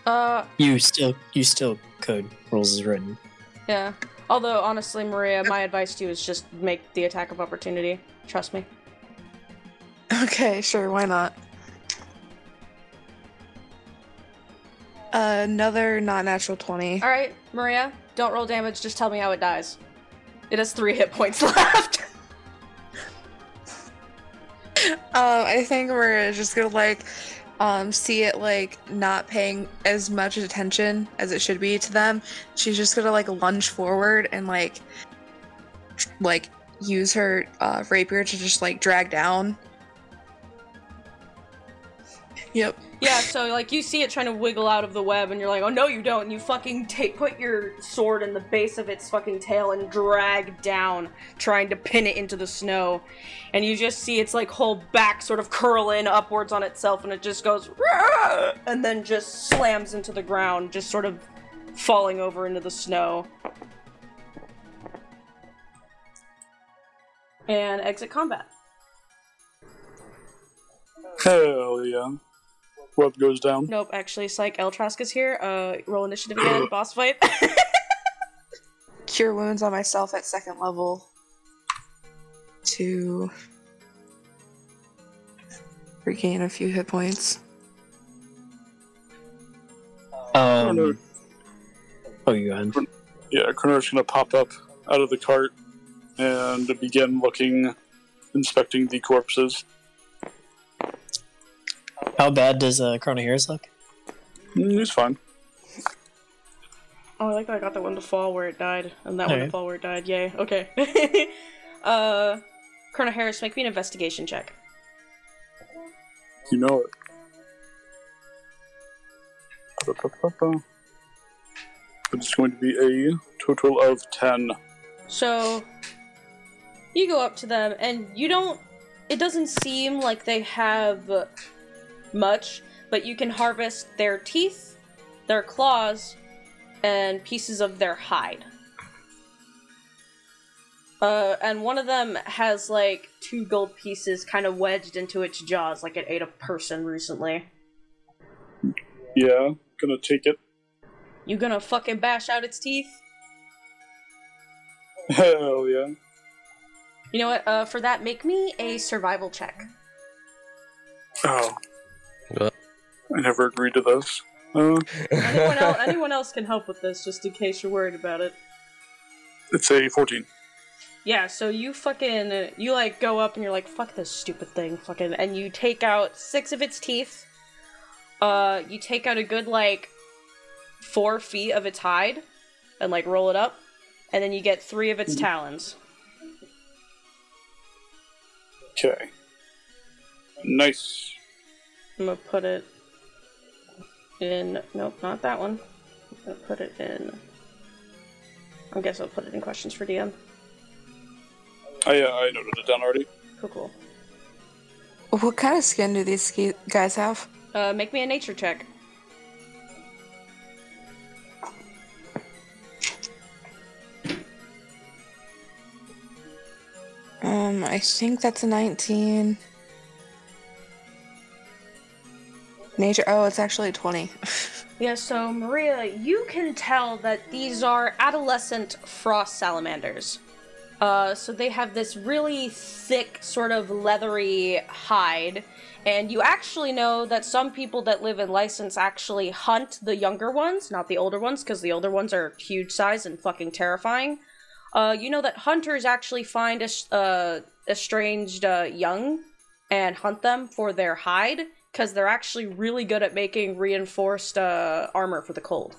uh, You still you still could. Rules is written. yeah. Although, honestly, Maria, my advice to you is just make the attack of opportunity. Trust me. Okay, sure, why not? Another not natural 20. Alright, Maria, don't roll damage, just tell me how it dies. It has three hit points left. Um, I think we're just gonna like um see it like not paying as much attention as it should be to them. She's just gonna like lunge forward and like like use her uh, rapier to just like drag down. Yep. Yeah, so like you see it trying to wiggle out of the web, and you're like, oh no, you don't. And you fucking take put your sword in the base of its fucking tail and drag down, trying to pin it into the snow. And you just see its like whole back sort of curl in upwards on itself, and it just goes, "Rah!" and then just slams into the ground, just sort of falling over into the snow. And exit combat. Hell yeah. Web goes down. Nope, actually, Psych Eltrask is here. Uh, roll initiative again, boss fight. Cure wounds on myself at second level to regain a few hit points. Um. Oh, you go ahead. Yeah, Chrono's gonna pop up out of the cart and begin looking, inspecting the corpses. How bad does uh, Chrono Harris look? Mm, he's fine. Oh, I like that I got that one to fall where it died, and that one to fall where it died. Yay. Okay. uh, Chrono Harris, make me an investigation check. You know it. It's going to be a total of 10. So, you go up to them, and you don't. It doesn't seem like they have much, but you can harvest their teeth, their claws, and pieces of their hide. Uh, and one of them has like two gold pieces kind of wedged into its jaws, like it ate a person recently. Yeah, gonna take it. You gonna fucking bash out its teeth? Hell yeah. You know what? Uh, for that, make me a survival check. Oh. I never agreed to this. Uh, Anyone else? Anyone else can help with this, just in case you're worried about it. it's a 14. Yeah, so you fucking you like go up and you're like, fuck this stupid thing, fucking, and you take out six of its teeth. Uh, you take out a good like four feet of its hide, and like roll it up, and then you get three of its talons. Okay. Nice. I'm gonna put it in. Nope, not that one. I'm gonna put it in. I guess I'll put it in questions for DM. I, uh, I noted it down already. Cool, cool. What kind of skin do these guys have? Uh, make me a nature check. Um, I think that's a 19. Nature. Oh, it's actually 20. Yeah, so Maria, you can tell that these are adolescent frost salamanders. Uh, so they have this really thick, sort of leathery hide, and you actually know that some people that live in license actually hunt the younger ones, not the older ones, because the older ones are huge size and fucking terrifying. Uh, you know that hunters actually find es- uh, estranged uh, young and hunt them for their hide because they're actually really good at making reinforced uh, armor for the cold.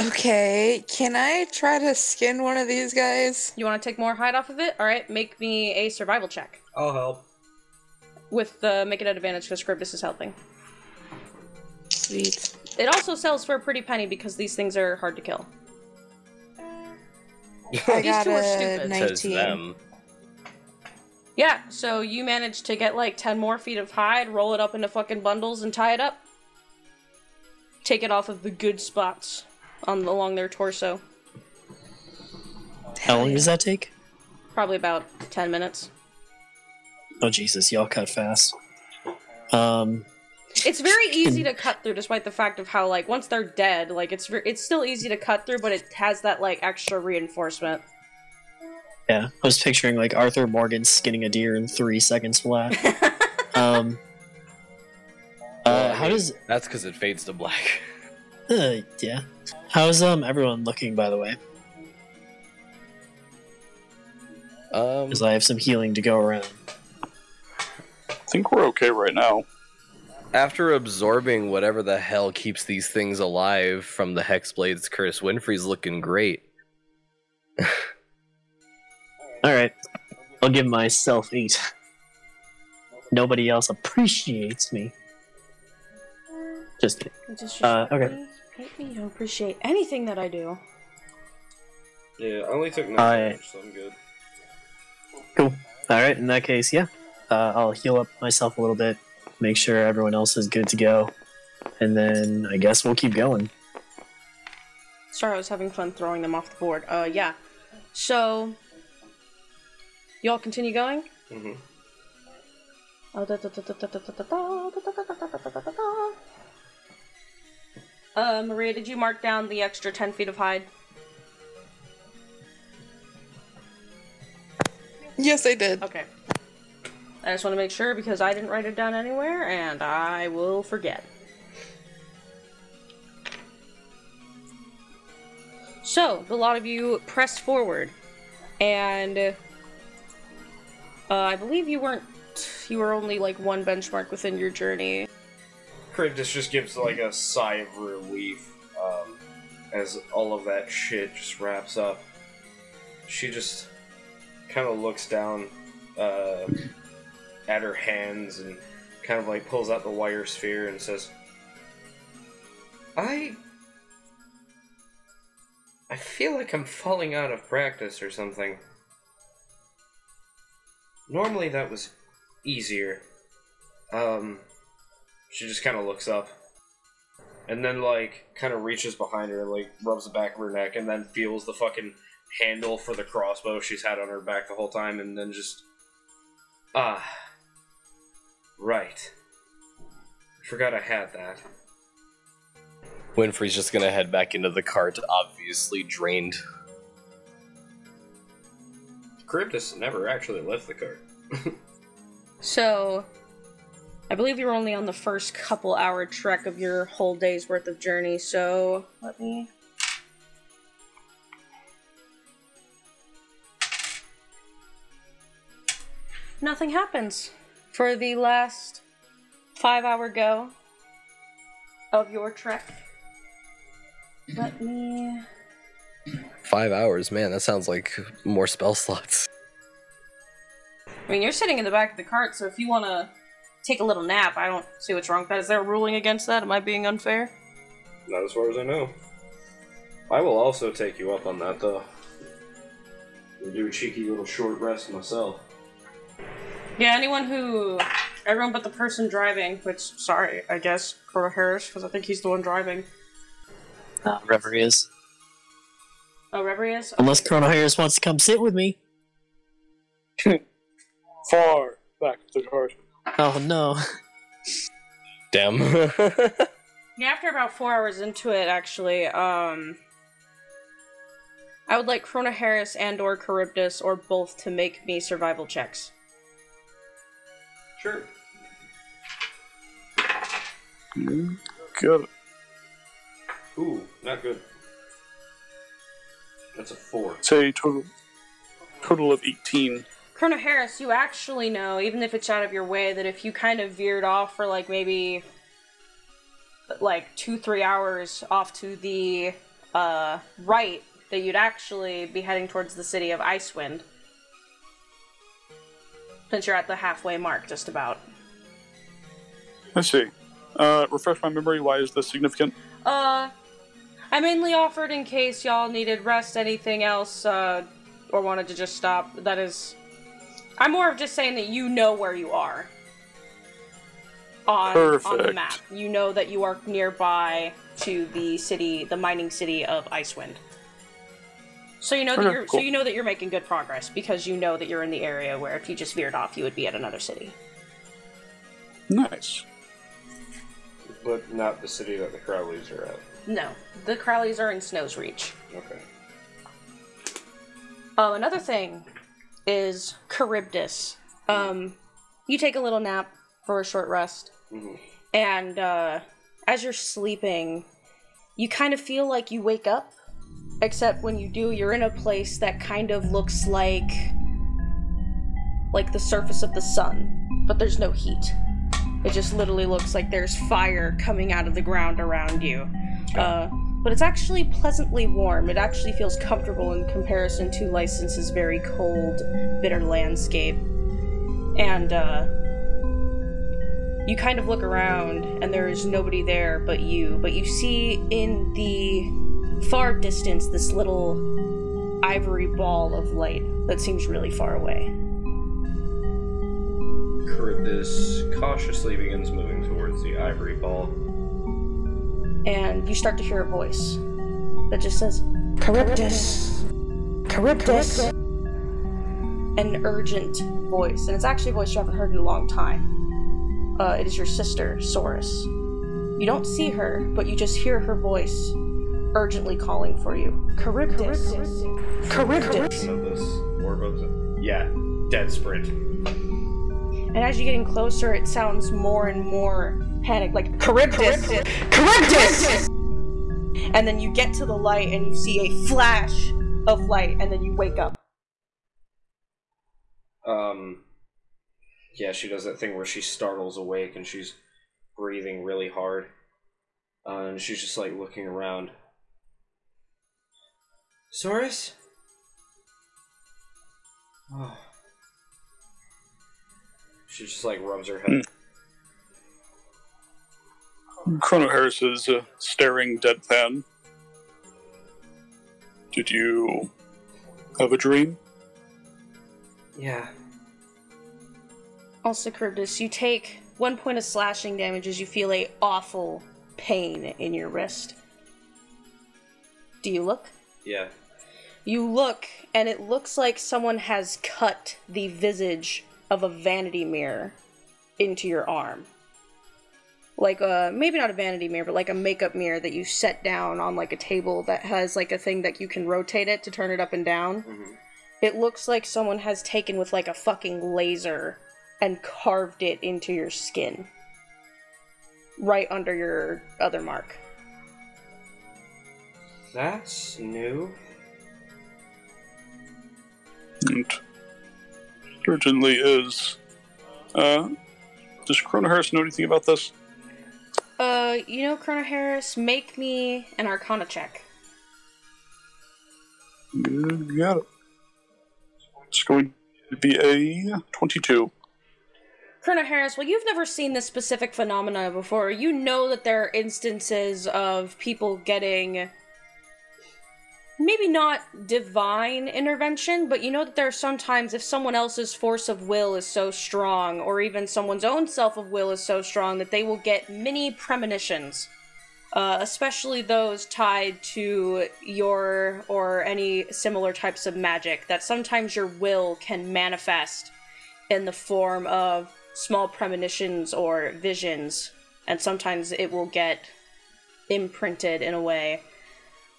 Okay, can I try to skin one of these guys? You want to take more hide off of it? All right, make me a survival check I'll help. with the make it at advantage because Charybdis is helping. Sweet. It also sells for a pretty penny because these things are hard to kill. I These got two are a stupid. Says 19. them. Yeah, so you managed to get like 10 more feet of hide, roll it up into fucking bundles, and tie it up. Take it off of the good spots on along their torso. How long does that take? Probably about 10 minutes. Oh Jesus, y'all cut fast. Um, It's very easy to cut through, despite the fact of how like once they're dead, like it's it's still easy to cut through, but it has that like extra reinforcement. Yeah, I was picturing like Arthur Morgan skinning a deer in three seconds flat. Um, uh, how does? That's because it fades to black. Uh, yeah, how's um everyone looking by the way? Um, Because I have some healing to go around. I think we're okay right now. after absorbing whatever the hell keeps these things alive from the Hexblade's curse, Winfrey's looking great. All right, I'll give myself eight. Nobody else appreciates me. Just kidding. Just, Uh, okay. Hate me, you don't appreciate anything that I do. Yeah, I only took nine I- damage, so I'm good. Cool. All right, in that case, yeah, uh, I'll heal up myself a little bit, make sure everyone else is good to go, and then I guess we'll keep going. Sorry, I was having fun throwing them off the board. Uh, yeah. So, Y'all continue going? Mm-hmm. Uh, Maria, did you mark down the extra 10 feet of hide? Yes, I did. Okay. I just want to make sure because I didn't write it down anywhere and I will forget. So, a lot of you press forward and uh, I believe you weren't. You were only like one benchmark within your journey. Charybdis just gives like a sigh of relief um, as all of that shit just wraps up. She just kind of looks down uh, at her hands and kind of like pulls out the wire sphere and says, "I, I feel like I'm falling out of practice or something. Normally that was easier. Um." She just kind of looks up. And then, like, kind of reaches behind her, and, like, rubs the back of her neck, and then feels the fucking handle for the crossbow she's had on her back the whole time, and then just. Ah. Right. Forgot I had that. Winfrey's just gonna head back into the cart, obviously drained. Charybdis never actually left the cart. So, I believe you were only on the first couple hour trek of your whole day's worth of journey, so let me. Nothing happens for the last five hour go of your trek. Let me. Five hours, man, that sounds like more spell slots. I mean, you're sitting in the back of the cart, so if you want to take a little nap, I don't see what's wrong with that. Is there a ruling against that? Am I being unfair? Not as far as I know. I will also take you up on that, though. And do a cheeky little short rest myself. Yeah, anyone who. Everyone but the person driving, which, sorry, I guess, Chrono Harris, because I think he's the one driving. Uh, Reverie is. Oh, Reverie is? Unless Chrono Harris wants to come sit with me. Far back of the cart. Oh no. Damn. Yeah, after about four hours into it, actually, um. I would like Chrono Harris and or Charybdis or both to make me survival checks. Sure. You got it. Ooh, not good. That's a four. It's a total total of eighteen. Chrono Harris, you actually know, even if it's out of your way, that if you kind of veered off for like maybe like two, three hours off to the uh, right, that you'd actually be heading towards the city of Icewind. Since you're at the halfway mark, just about. Let's see. Uh, refresh my memory. Why is this significant? Uh, I mainly offered in case y'all needed rest, anything else, uh, or wanted to just stop. That is. I'm more of just saying that you know where you are. On, on the map. You know that you are nearby to the city, the mining city of Icewind. So you know that Okay, you're so you know that you're making good progress because you know that you're in the area where if you just veered off you would be at another city. Nice. But not the city that the Crowleys are at. No. The Crowleys are in Snow's Reach. Okay. Um, another thing is Charybdis. Um, you take a little nap for a short rest, Mhm. and uh, as you're sleeping, you kind of feel like you wake up. Except when you do, you're in a place that kind of looks like like the surface of the sun, but there's no heat. It just literally looks like there's fire coming out of the ground around you. Uh, but it's actually pleasantly warm. It actually feels comfortable in comparison to License's very cold, bitter landscape. And uh, you kind of look around, and there is nobody there but you. But you see in the far distance this little ivory ball of light that seems really far away. Charybdis cautiously begins moving towards the ivory ball. And you start to hear a voice that just says, Charybdis! Charybdis! An urgent voice, and it's actually a voice you haven't heard in a long time. Uh, it is your sister, Saurus. You don't see her, but you just hear her voice urgently calling for you. Charybdis! Charybdis! Version of this yeah, dead sprint. And as you're getting closer, it sounds more and more panicked, like Charybdis, Charybdis. And then you get to the light, and you see a flash of light, and then you wake up. Um, yeah, she does that thing where she startles awake and she's breathing really hard, uh, and she's just like looking around. Saurus. Oh. She just like rubs her head. Chrono Harris is uh, staring deadpan. Did you have a dream? Yeah. Also, Charybdis, you take one point of slashing damage as you feel a awful pain in your wrist. Do you look? Yeah. You look, and it looks like someone has cut the visage of a vanity mirror into your arm. Like a maybe not a vanity mirror, but like a makeup mirror that you set down on like a table that has like a thing that you can rotate it to turn it up and down. Mhm. It looks like someone has taken with like a fucking laser and carved it into your skin. Right under your other mark. That's new. It certainly is. Uh, does Chrono Harris know anything about this? Uh, you know, Chrono Harris, make me an Arcana check. You got it. It's going to be a 22. Chrono Harris, well, you've never seen this specific phenomena before. You know that there are instances of people getting maybe not divine intervention, but you know that there are sometimes if someone else's force of will is so strong, or even someone's own self of will is so strong, that they will get many premonitions. Uh, especially those tied to your or any similar types of magic, that sometimes your will can manifest in the form of small premonitions or visions, and sometimes it will get imprinted in a way.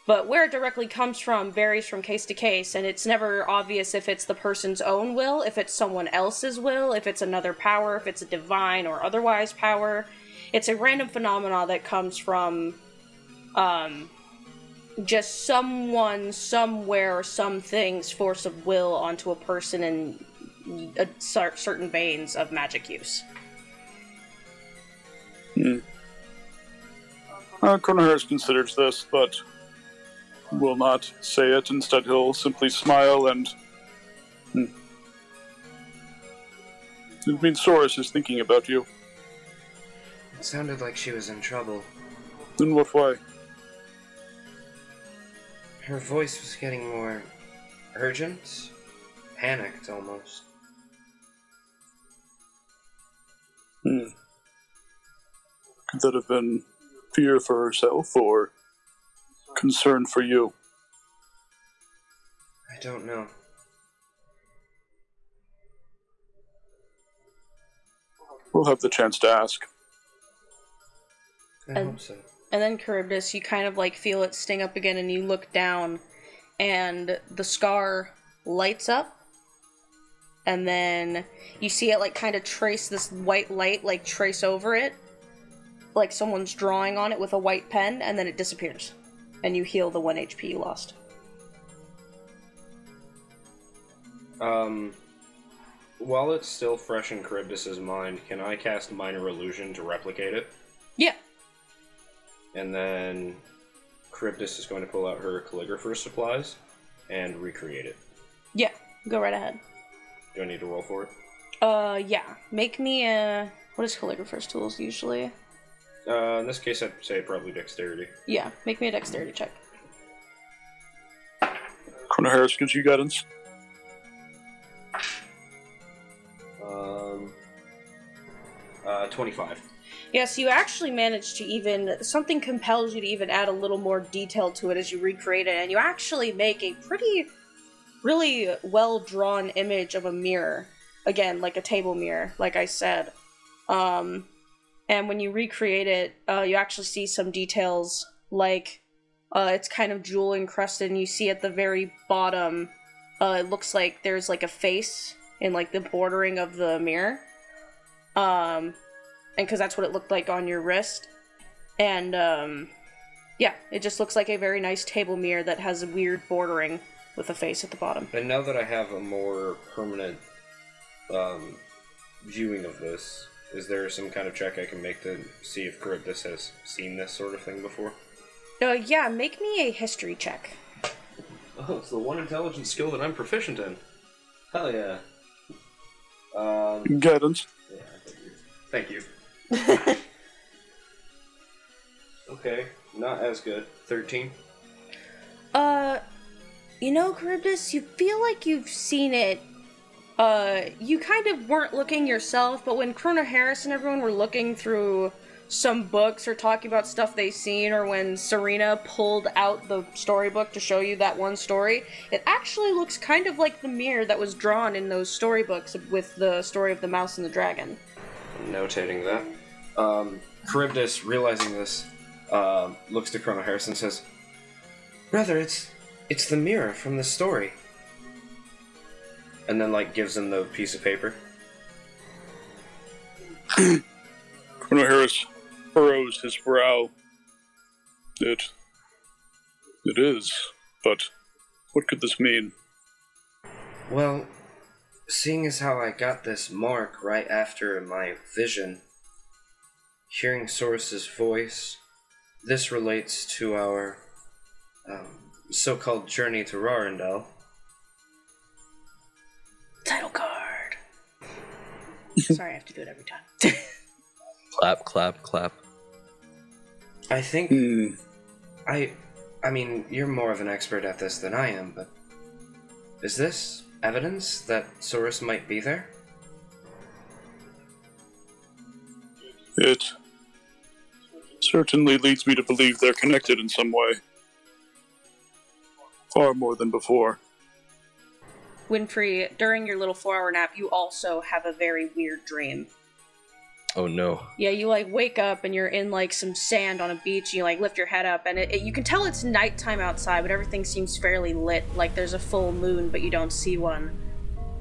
But where it directly comes from varies from case to case, and it's never obvious if it's the person's own will, if it's someone else's will, if it's another power, if it's a divine or otherwise power. It's a random phenomena that comes from um, just someone, somewhere, or something's force of will onto a person in a cer- certain veins of magic use. Hmm. Uh, Harris considers this, but will not say it. Instead, he'll simply smile and. Hmm. It means Soros is thinking about you. It sounded like she was in trouble. In what way? Her voice was getting more urgent, panicked almost. Hmm. Could that have been fear for herself or concern for you? I don't know. We'll have the chance to ask. I And- hope so. And then Charybdis, you kind of like feel it sting up again, and you look down, and the scar lights up, and then you see it like kind of trace this white light, like trace over it, like someone's drawing on it with a white pen, and then it disappears, and you heal the one HP you lost. Um, while it's still fresh in Charybdis's mind, can I cast Minor Illusion to replicate it? Yeah. And then Charybdis is going to pull out her calligrapher's supplies and recreate it. Yeah, go right ahead. Do I need to roll for it? Uh, yeah. Make me a. What is calligrapher's tools usually? Uh, in this case, I'd say probably dexterity. Yeah, make me a dexterity check. Chrono Harris gives you guidance. Um, uh, 25. Yes, you actually managed to even something compels you to even add a little more detail to it as you recreate it, and you actually make a pretty, really well drawn image of a mirror. Again, like a table mirror, like I said. Um, and when you recreate it, uh, you actually see some details like uh, it's kind of jewel encrusted, and you see at the very bottom, uh, it looks like there's like a face in like the bordering of the mirror. Um, and because that's what it looked like on your wrist. And um, yeah, it just looks like a very nice table mirror that has a weird bordering with a face at the bottom. And now that I have a more permanent um, viewing of this, is there some kind of check I can make to see if Charybdis has seen this sort of thing before? Uh, yeah, make me a history check. Oh, it's the one intelligence skill that I'm proficient in. Hell yeah. Um, Guidance. yeah, thank you. Okay, not as good. 13. uh, you know, Charybdis, you feel like you've seen it. Uh, you kind of weren't looking yourself, but when Chrono Harris and everyone were looking through some books or talking about stuff they seen, or when Serena pulled out the storybook to show you that one story, it actually looks kind of like the mirror that was drawn in those storybooks with the story of the mouse and the dragon. Notating that. Um, Charybdis, realizing this, uh, looks to Chrono Harris and says, Brother, it's it's the mirror from the story. And then, like, gives him the piece of paper. Chrono Harris furrows his brow. It. It is, but what could this mean? Well, seeing as how I got this mark right after my vision, hearing Soros's voice, this relates to our um, so-called journey to Raryndel. Title card. Sorry, I have to do it every time. Clap, clap, clap. I think Hmm. I I mean, you're more of an expert at this than I am, but is this evidence that Soros might be there? It certainly leads me to believe they're connected in some way. Far more than before. Winfrey, during your little four hour nap, you also have a very weird dream. Oh no. Yeah, you like wake up and you're in like some sand on a beach. And you like lift your head up, and it, it- you can tell it's nighttime outside, but everything seems fairly lit. Like there's a full moon, but you don't see one.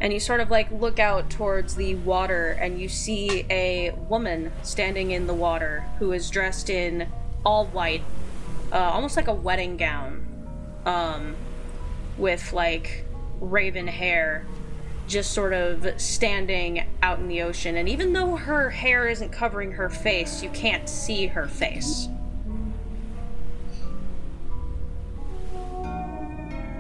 And you sort of like look out towards the water, and you see a woman standing in the water who is dressed in all white, uh, almost like a wedding gown, um, with like raven hair just sort of standing out in the ocean. And even though her hair isn't covering her face, you can't see her face.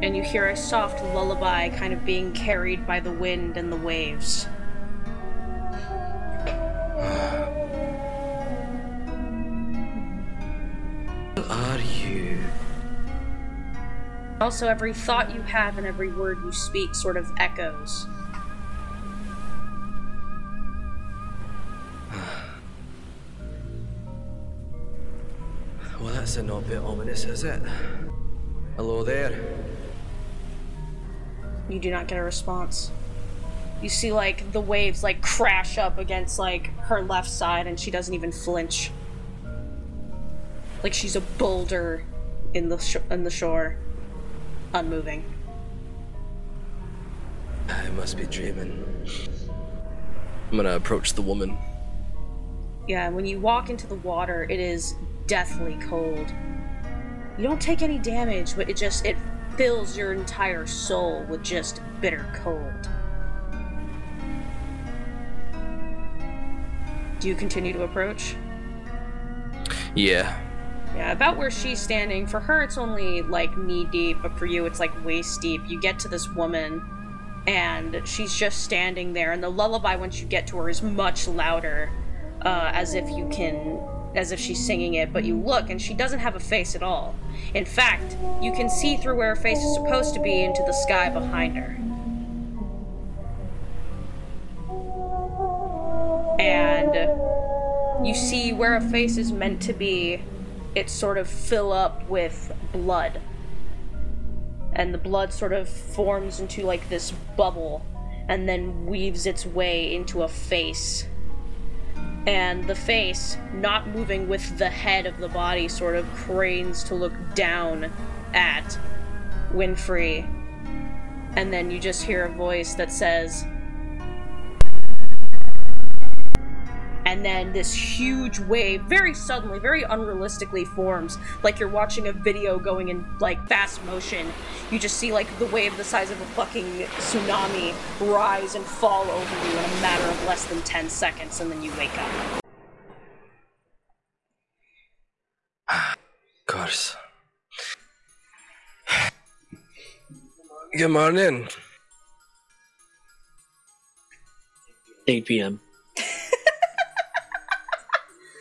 And you hear a soft lullaby kind of being carried by the wind and the waves. Who are you? Also, every thought you have and every word you speak sort of echoes. Well, that's a not bit ominous, is it? Hello there. You do not get a response. You see, like, the waves, like, crash up against, like, her left side, and she doesn't even flinch. Like she's a boulder in the sh- in the shore, unmoving. I must be dreaming. I'm gonna approach the woman. Yeah, when you walk into the water, it is deathly cold. You don't take any damage, but it just it fills your entire soul with just bitter cold. Do you continue to approach? Yeah. Yeah, about where she's standing. For her, it's only like knee deep, but for you, it's like waist deep. You get to this woman, and she's just standing there, and the lullaby, once you get to her, is much louder, uh, as if you can. As if she's singing it, but you look and she doesn't have a face at all. In fact, you can see through where her face is supposed to be into the sky behind her. And you see where a face is meant to be, it sort of fill up with blood. And the blood sort of forms into like this bubble and then weaves its way into a face. And the face, not moving with the head of the body, sort of cranes to look down at Winfrey. And then you just hear a voice that says, and then this huge wave very suddenly very unrealistically forms like you're watching a video going in like fast motion you just see like the wave the size of a fucking tsunami rise and fall over you in a matter of less than 10 seconds and then you wake up Of course. Good morning. 8 p.m.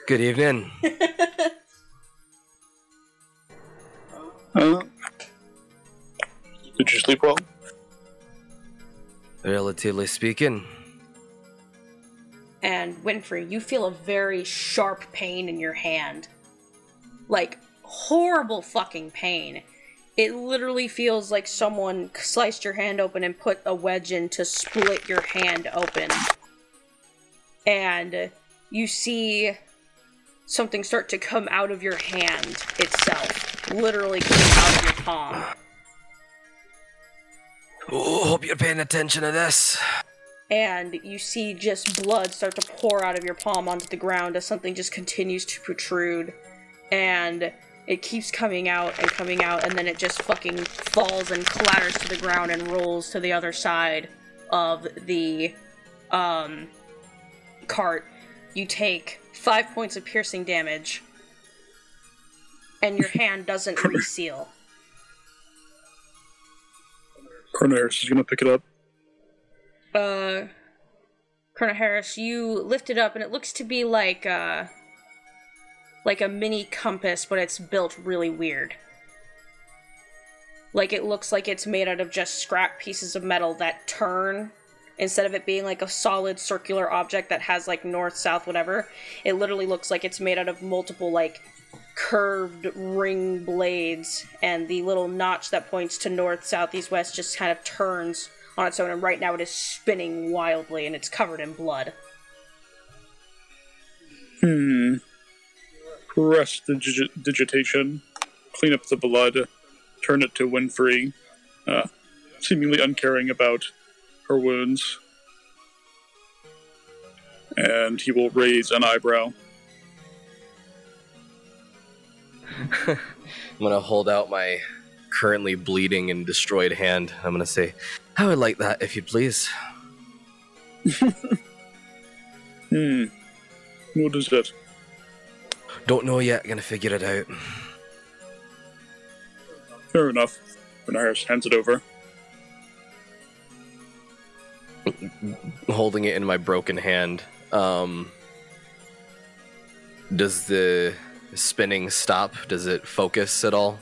Good evening. Uh, did you sleep well? Relatively speaking. and winfrey you feel a very sharp pain in your hand like horrible fucking pain it literally feels like someone sliced your hand open and put a wedge in to split your hand open and you see something start to come out of your hand itself literally coming out of your palm. Oh, hope you're paying attention to this. and you see just blood start to pour out of your palm onto the ground as something just continues to protrude. And it keeps coming out and coming out and then it just fucking falls and clatters to the ground and rolls to the other side of the um cart. You take five points of piercing damage and your hand doesn't reseal Cornelius is gonna pick it up. uh Chrono Harris, you lift it up and it looks to be like uh like a mini compass, but it's built really weird. Like it looks like it's made out of just scrap pieces of metal that turn instead of it being like a solid circular object that has like north, south, whatever. It literally looks like it's made out of multiple like curved ring blades and the little notch that points to north, south, east, west just kind of turns on its own and right now it is spinning wildly and it's covered in blood. Hmm. Prestidigi- digitation, clean up the blood, turn it to Winfrey, uh, seemingly uncaring about her wounds. And he will raise an eyebrow. I'm gonna hold out my currently bleeding and destroyed hand. I'm gonna say, I would like that if you'd please. Hmm. What is that? Don't know yet. Gonna figure it out. Fair enough. Harris hands it over. Holding it in my broken hand. Um. Does the spinning stop? Does it focus at all?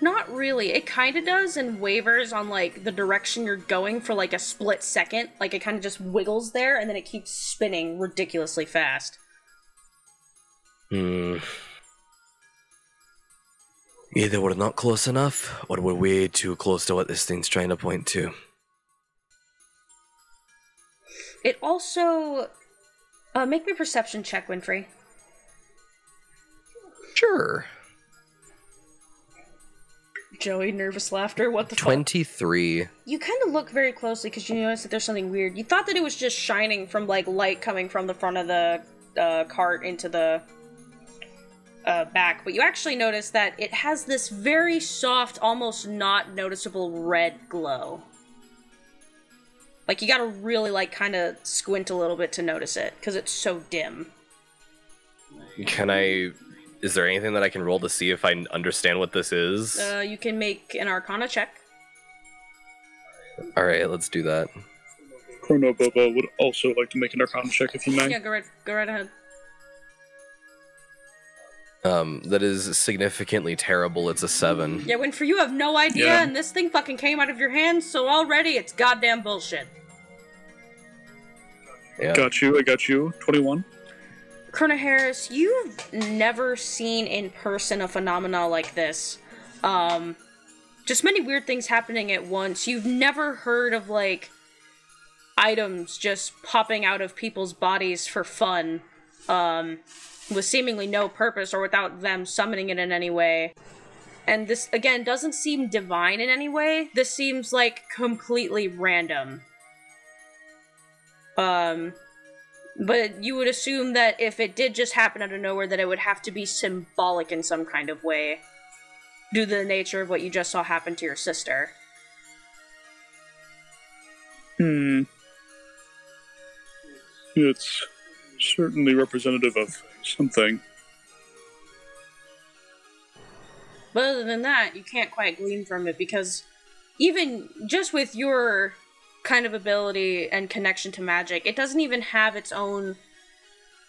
Not really. It kind of does and wavers on like the direction you're going for like a split second. Like it kind of just wiggles there and then it keeps spinning ridiculously fast. Hmm. Either we're not close enough, or we're way too close to what this thing's trying to point to. It also uh, make me a perception check, Winfrey. Sure. Joey, nervous laughter. What the? 23. You kind of look very closely because you notice that there's something weird. You thought that it was just shining from like light coming from the front of the uh, cart into the uh, back, but you actually notice that it has this very soft, almost not noticeable red glow. Like you gotta really like kind of squint a little bit to notice it because it's so dim. Can I. Is there anything that I can roll to see if I understand what this is? Uh, you can make an Arcana check. Alright, let's do that. Chrono Bobo would also like to make an Arcana check if you may. Yeah, go right, go right ahead. Um, that is significantly terrible. It's a 7. Yeah, Winfrey you have no idea, Yeah. and this thing fucking came out of your hands, so already it's goddamn bullshit. Yeah. Got you, I got you. 21. Chrono Harris, you've never seen in person a phenomena like this. Um, just many weird things happening at once. You've never heard of like items just popping out of people's bodies for fun, um, with seemingly no purpose or without them summoning it in any way. And this again doesn't seem divine in any way. This seems like completely random. Um, but you would assume that if it did just happen out of nowhere, that it would have to be symbolic in some kind of way, due to the nature of what you just saw happen to your sister. Hmm. It's certainly representative of something. But other than that, you can't quite glean from it because even just with your kind of ability and connection to magic, it doesn't even have its own.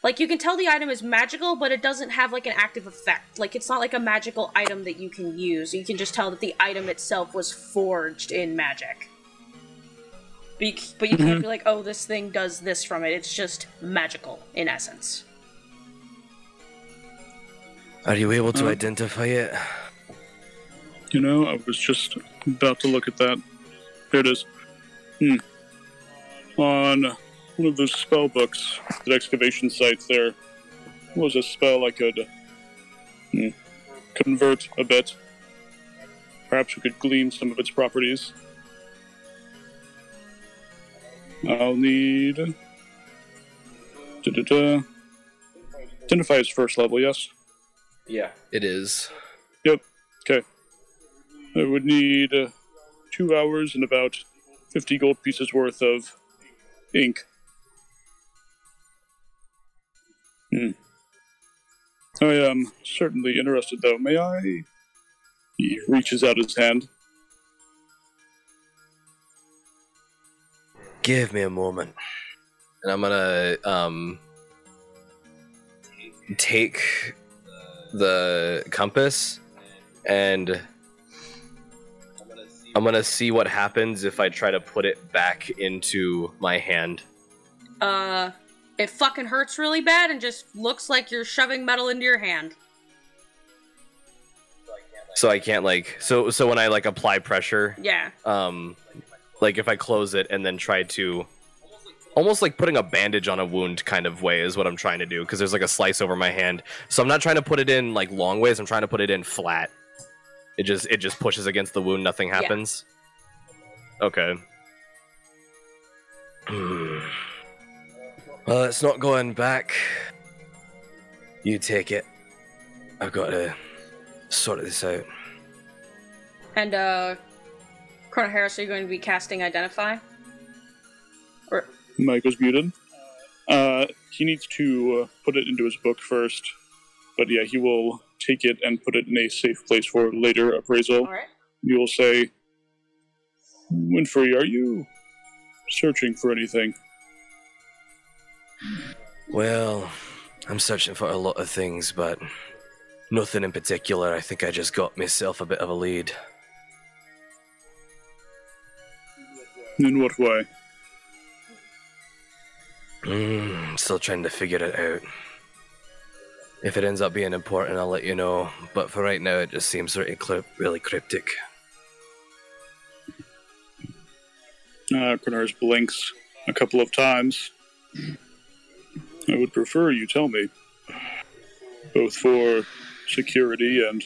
Like, you can tell the item is magical, but it doesn't have, like, an active effect. Like, it's not like a magical item that you can use. You can just tell that the item itself was forged in magic. But you, but you can't mm-hmm. be like, oh, this thing does this from it. It's just magical, in essence. Are you able to Uh. identify it? You know, I was just about to look at that. Here it is. Hmm. On one of those spell books, at excavation sites, there was a spell I could hmm, convert a bit. Perhaps we could glean some of its properties. I'll need. Da-da-da. Identify as first level, yes? Yeah. It is. Yep. Okay. I would need uh, two hours and about 50 gold pieces worth of ink. Hmm. I am certainly interested, though. May I? He reaches out his hand. Give me a moment. And I'm gonna um take the compass and I'm gonna see what happens if I try to put it back into my hand. Uh, it fucking hurts really bad and just looks like you're shoving metal into your hand. So I can't like so so when I like apply pressure, Yeah. um like if I close it and then try to almost like putting a bandage on a wound kind of way is what I'm trying to do because there's like a slice over my hand. So I'm not trying to put it in like long ways, I'm trying to put it in flat. It just it just pushes against the wound, nothing Yeah. happens. Okay. Hmm. well, it's not going back. You take it. I've got to sort this out. And, uh, Chrono Harris, are you going to be casting Identify? Or, Mic was muted. Uh, he needs to uh, put it into his book first, but yeah, he will take it and put it in a safe place for later appraisal. All right. You will say, Winfrey, are you searching for anything? Well, I'm searching for a lot of things, but nothing in particular. I think I just got myself a bit of a lead. In what way? Mm, still trying to figure it out. If it ends up being important, I'll let you know. But for right now, it just seems really, cryp- really cryptic. Uh, blinks a couple of times. I would prefer you tell me, both for security and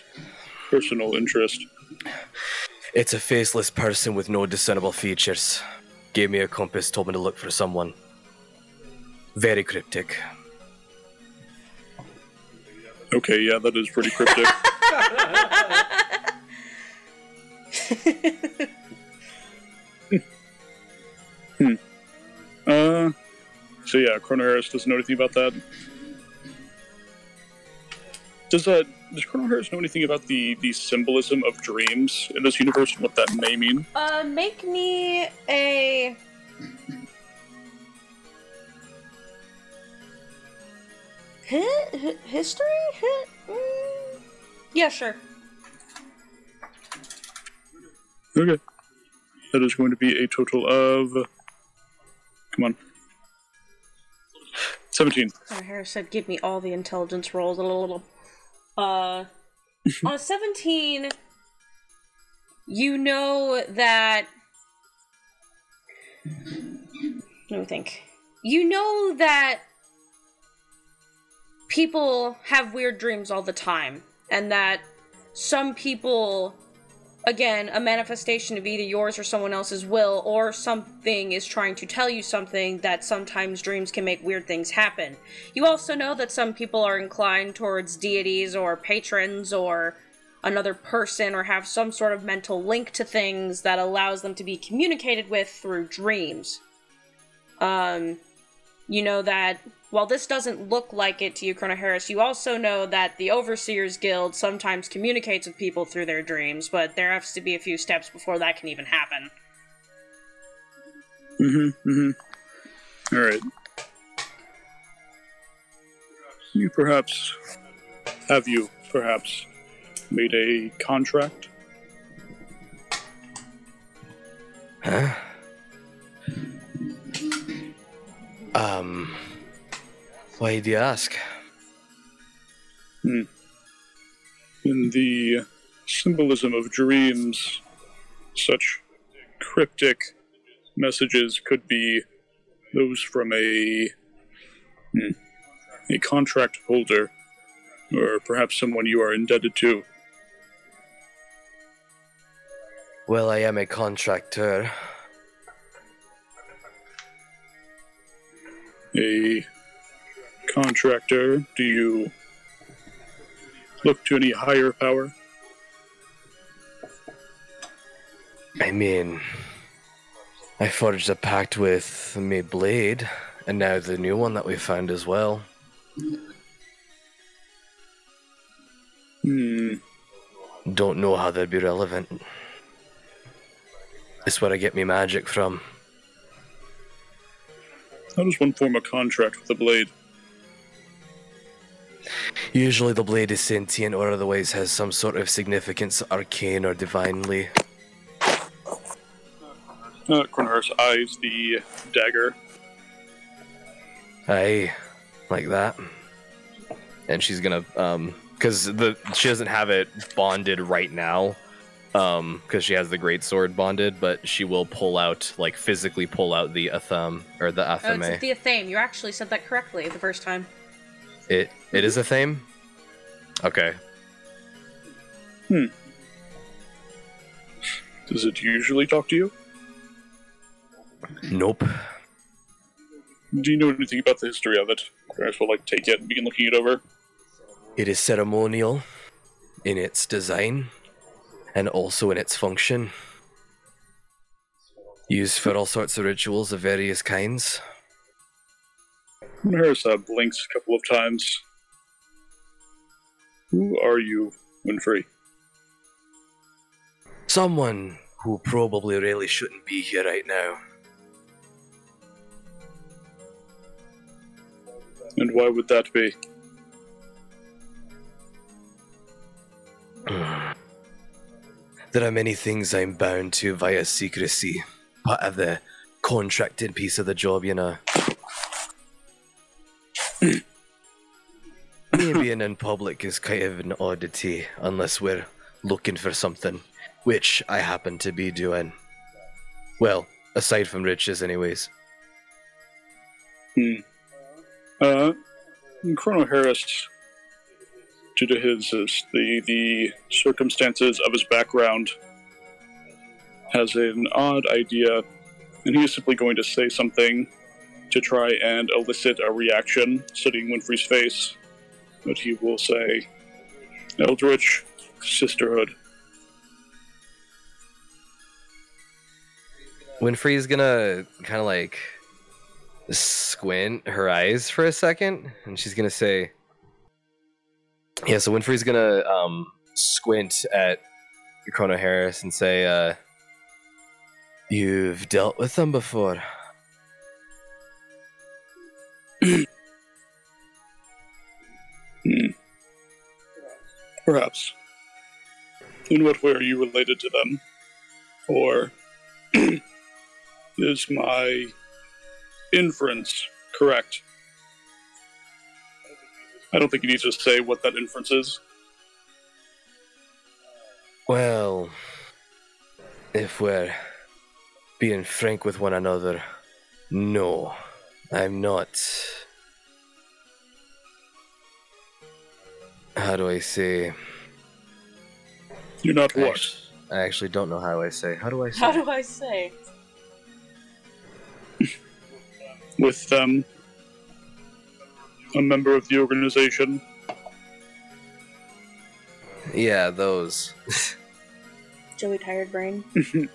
personal interest. It's a faceless person with no discernible features. Gave me a compass, told me to look for someone. Very cryptic. Okay, yeah, that is pretty cryptic. hmm. Uh, so yeah, Chrono Harris doesn't know anything about that. Does uh, does Chrono Harris know anything about the the symbolism of dreams in this universe and what that may mean? Uh, make me a. Hi- hi- history? Hi- mm, Yeah, sure. Okay. That is going to be a total of. Come on. 17. Chrono Harris said, "Give me all the intelligence rolls." A little, uh, on a seventeen, you know that. Let me think. You know that people have weird dreams all the time, and that some people again, a manifestation of either yours or someone else's will, or something is trying to tell you something that sometimes dreams can make weird things happen. You also know that some people are inclined towards deities or patrons or another person or have some sort of mental link to things that allows them to be communicated with through dreams. Um, you know that while this doesn't look like it to you, Chrono Harris, you also know that the Overseers Guild sometimes communicates with people through their dreams, but there has to be a few steps before that can even happen. Mm-hmm. Mm-hmm. All right. You perhaps have you perhaps made a contract? Huh? Um. Why do you ask? Hmm. In the symbolism of dreams, such cryptic messages could be those from a hmm, a contract holder, or perhaps someone you are indebted to. Well, I am a contractor. A contractor, do you look to any higher power? I mean, I forged a pact with me Blade, and now the new one that we found as well. Hmm. Don't know how that'd be relevant. It's where I get me magic from. How does one form a contract with the blade? Usually the blade is sentient or otherwise has some sort of significance, arcane or divinely. Uh, Chrono Harris eyes the dagger. Aye, like that. And she's gonna, um, because the she doesn't have it bonded right now, um, because she has the great sword bonded, but she will pull out, like physically pull out the atham or the Oh, it's athame. the Athame. You actually said that correctly the first time. It it is a theme. Okay. Hmm. Does it usually talk to you? Nope. Do you know anything about the history of it? Chrono Harris will like take it and begin looking it over. It is ceremonial in its design and also in its function. Used for all sorts of rituals of various kinds. Harris uh, blinks a couple of times. Who are you, Winfrey? Someone who probably really shouldn't be here right now. And why would that be? There are many things I'm bound to via secrecy. Part of the contracted piece of the job, you know. Being in public is kind of an oddity unless we're looking for something, which I happen to be doing. Well, aside from riches, anyways. Hmm. Uh, Chrono Harris, due to his, his the the circumstances of his background, has an odd idea, and he is simply going to say something to try and elicit a reaction, studying Winfrey's face. But he will say, "Eldritch Sisterhood." Winfrey's gonna kind of like squint her eyes for a second, and she's gonna say, "Yeah." So Winfrey's gonna um, squint at Chrono Harris and say, uh, "You've dealt with them before." Hmm. Perhaps. In what way are you related to them? Or is my inference correct? I don't think you need to say what that inference is. Well, if we're being frank with one another, no, I'm not. How do I say? You're not I what? act- I actually don't know how I say. How do I say? How do I say? With um, A member of the organization? Yeah, those. Joey Tired Brain.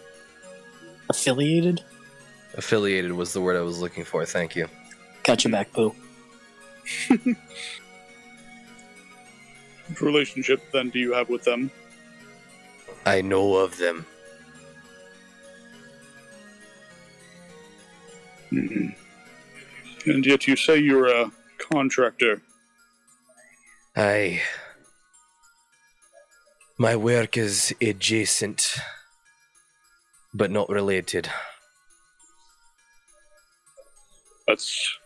Affiliated? Affiliated was the word I was looking for. Thank you. Got your back, Boo. What relationship then do you have with them? I know of them. Hmm. And yet you say you're a contractor. I. My work is adjacent, but not related. That's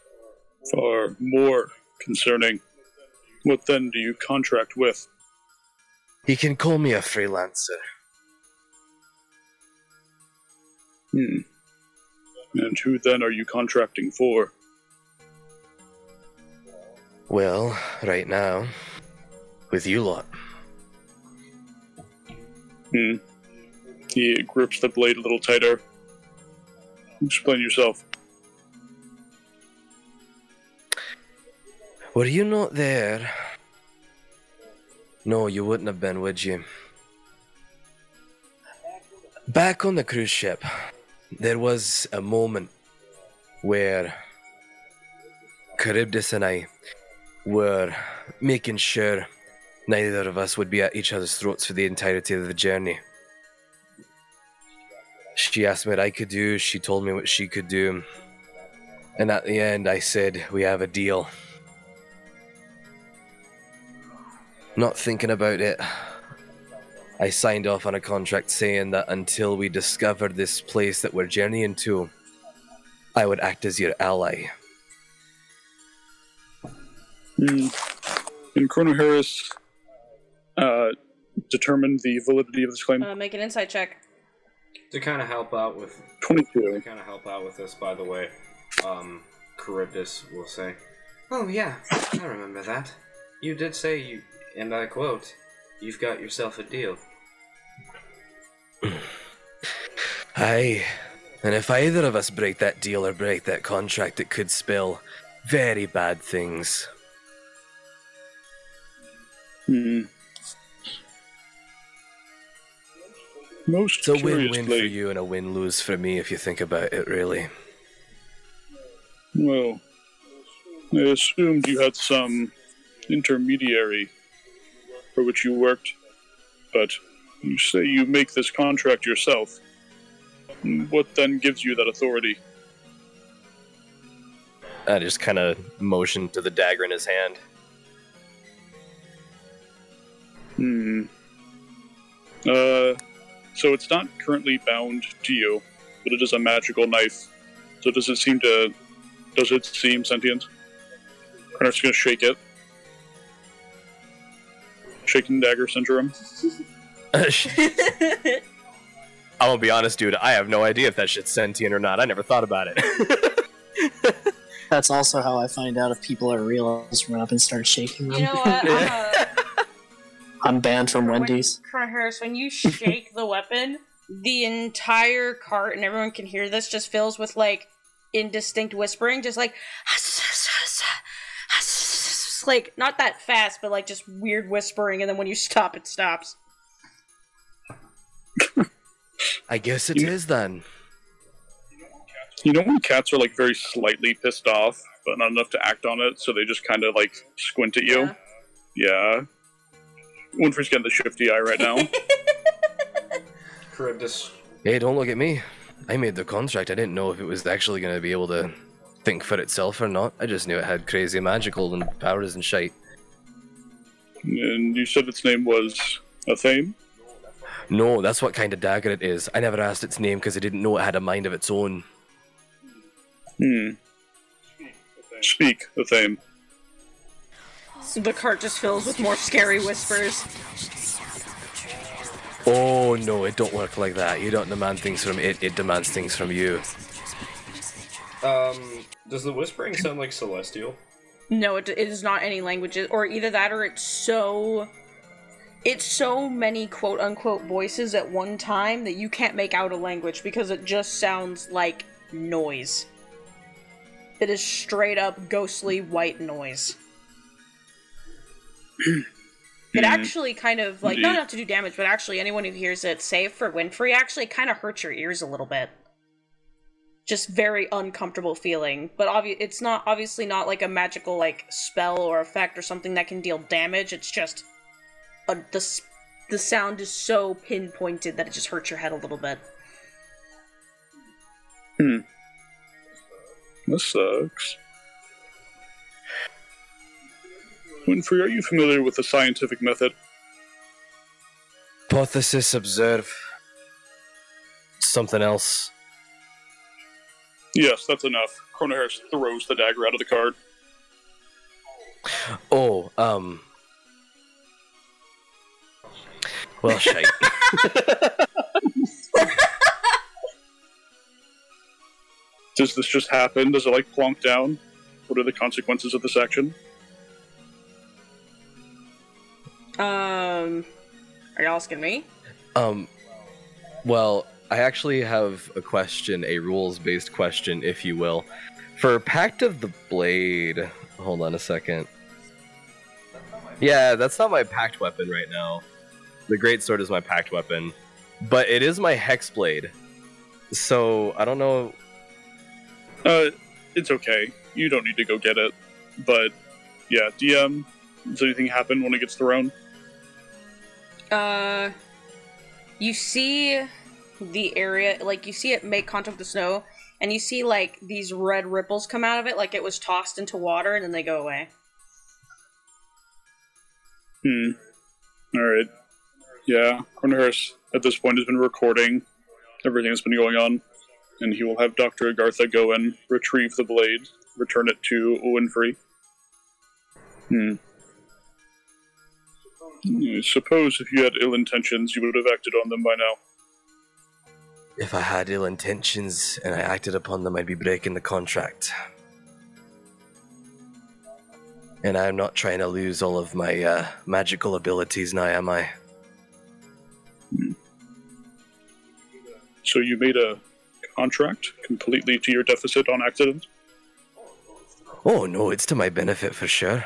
far more concerning. What then do you contract with? He can call me a freelancer. Hmm. And who then are you contracting for? Well, right now, with you lot. Hmm. He grips the blade a little tighter. Explain yourself. Were you not there? No, you wouldn't have been, would you? Back on the cruise ship, there was a moment where Charybdis and I were making sure neither of us would be at each other's throats for the entirety of the journey. She asked me what I could do, she told me what she could do, and at the end I said, We have a deal. Not thinking about it, I signed off on a contract saying that until we discovered this place that we're journeying to, I would act as your ally. Hmm. And Chrono Harris uh, determined the validity of this claim. Uh, make an insight check. To kind of help out with 22. to kind of help out with this, by the way, um, Charybdis will say, "Oh yeah, I remember that. You did say you, and I quote, you've got yourself a deal." Aye. And if either of us break that deal or break that contract, it could spell very bad things. Hmm. Most It's a win win for you and a win lose for me if you think about it, really. well, I assumed you had some intermediary for which you worked, but you say you make this contract yourself. What then gives you that authority? I just kind of motioned to the dagger in his hand. Hmm. Uh, so it's not currently bound to you, but it is a magical knife. So does it seem to? Does it seem sentient? Connor's gonna shake it. Shaking dagger syndrome. I'm gonna be honest, dude. I have no idea if that shit's sentient or not. I never thought about it. That's also how I find out if people are real. I just run up and start shaking them. You know what? Uh, I'm banned from when- Wendy's. Chrono Harris, when you shake the weapon, the entire cart, and everyone can hear this, just fills with like indistinct whispering, just like like not that fast, but like just weird whispering, and then when you stop, it stops. I guess it is then. You know when cats are like very slightly pissed off, but not enough to act on it, so they just kind of like squint at you. Yeah. Winfrey's getting the shifty eye right now. Charybdis. Hey, don't look at me. I made the contract. I didn't know if it was actually going to be able to think for itself or not. I just knew it had crazy magical and powers and shite. and you said its name was Athame? No, that's what kind of dagger it is. I never asked its name because I didn't know it had a mind of its own. Hmm. Speak, Athame. The cart just fills with more scary whispers. Oh no, it don't work like that. You don't demand things from it, it demands things from you. Um, does the whispering sound like celestial? No, it, it is not any languages, or either that, or it's so. It's so many quote unquote voices at one time that you can't make out a language because it just sounds like noise. It is straight up ghostly white noise. It actually kind of like not Indeed. enough to do damage, but actually anyone who hears it, save for Winfrey, actually kind of hurts your ears a little bit. Just very uncomfortable feeling, but obvi- it's not obviously not like a magical like spell or effect or something that can deal damage. It's just a, the the sound is so pinpointed that it just hurts your head a little bit. Hmm. This sucks. Winfrey, are you familiar with the scientific method? Hypothesis, observe. Something else. Yes, that's enough. Chrono Harris throws the dagger out of the cart. Oh, um. Well, shite. Does this just happen? Does it like plonk down? What are the consequences of this action? Um, are y'all asking me? Um, well, I actually have a question, a rules based question, if you will. For Pact of the Blade, hold on a second. Yeah, that's not my pact weapon right now. The Great Sword is my pact weapon, but it is my Hex Blade. So, I don't know. Uh, it's okay. You don't need to go get it. But, yeah, DM, does anything happen when it gets thrown? Uh, you see the area, like you see it make contact with the snow, and you see like these red ripples come out of it, like it was tossed into water, and then they go away. Hmm. Alright. Yeah, Chrono Harris at this point has been recording everything that's been going on, and he will have Dr. Agartha go and retrieve the blade, return it to Winfrey. Hmm. I suppose if you had ill intentions, you would have acted on them by now. If I had ill intentions and I acted upon them, I'd be breaking the contract. And I'm not trying to lose all of my uh, magical abilities now, am I? So you made a contract completely to your deficit on accident? Oh no, it's to my benefit for sure.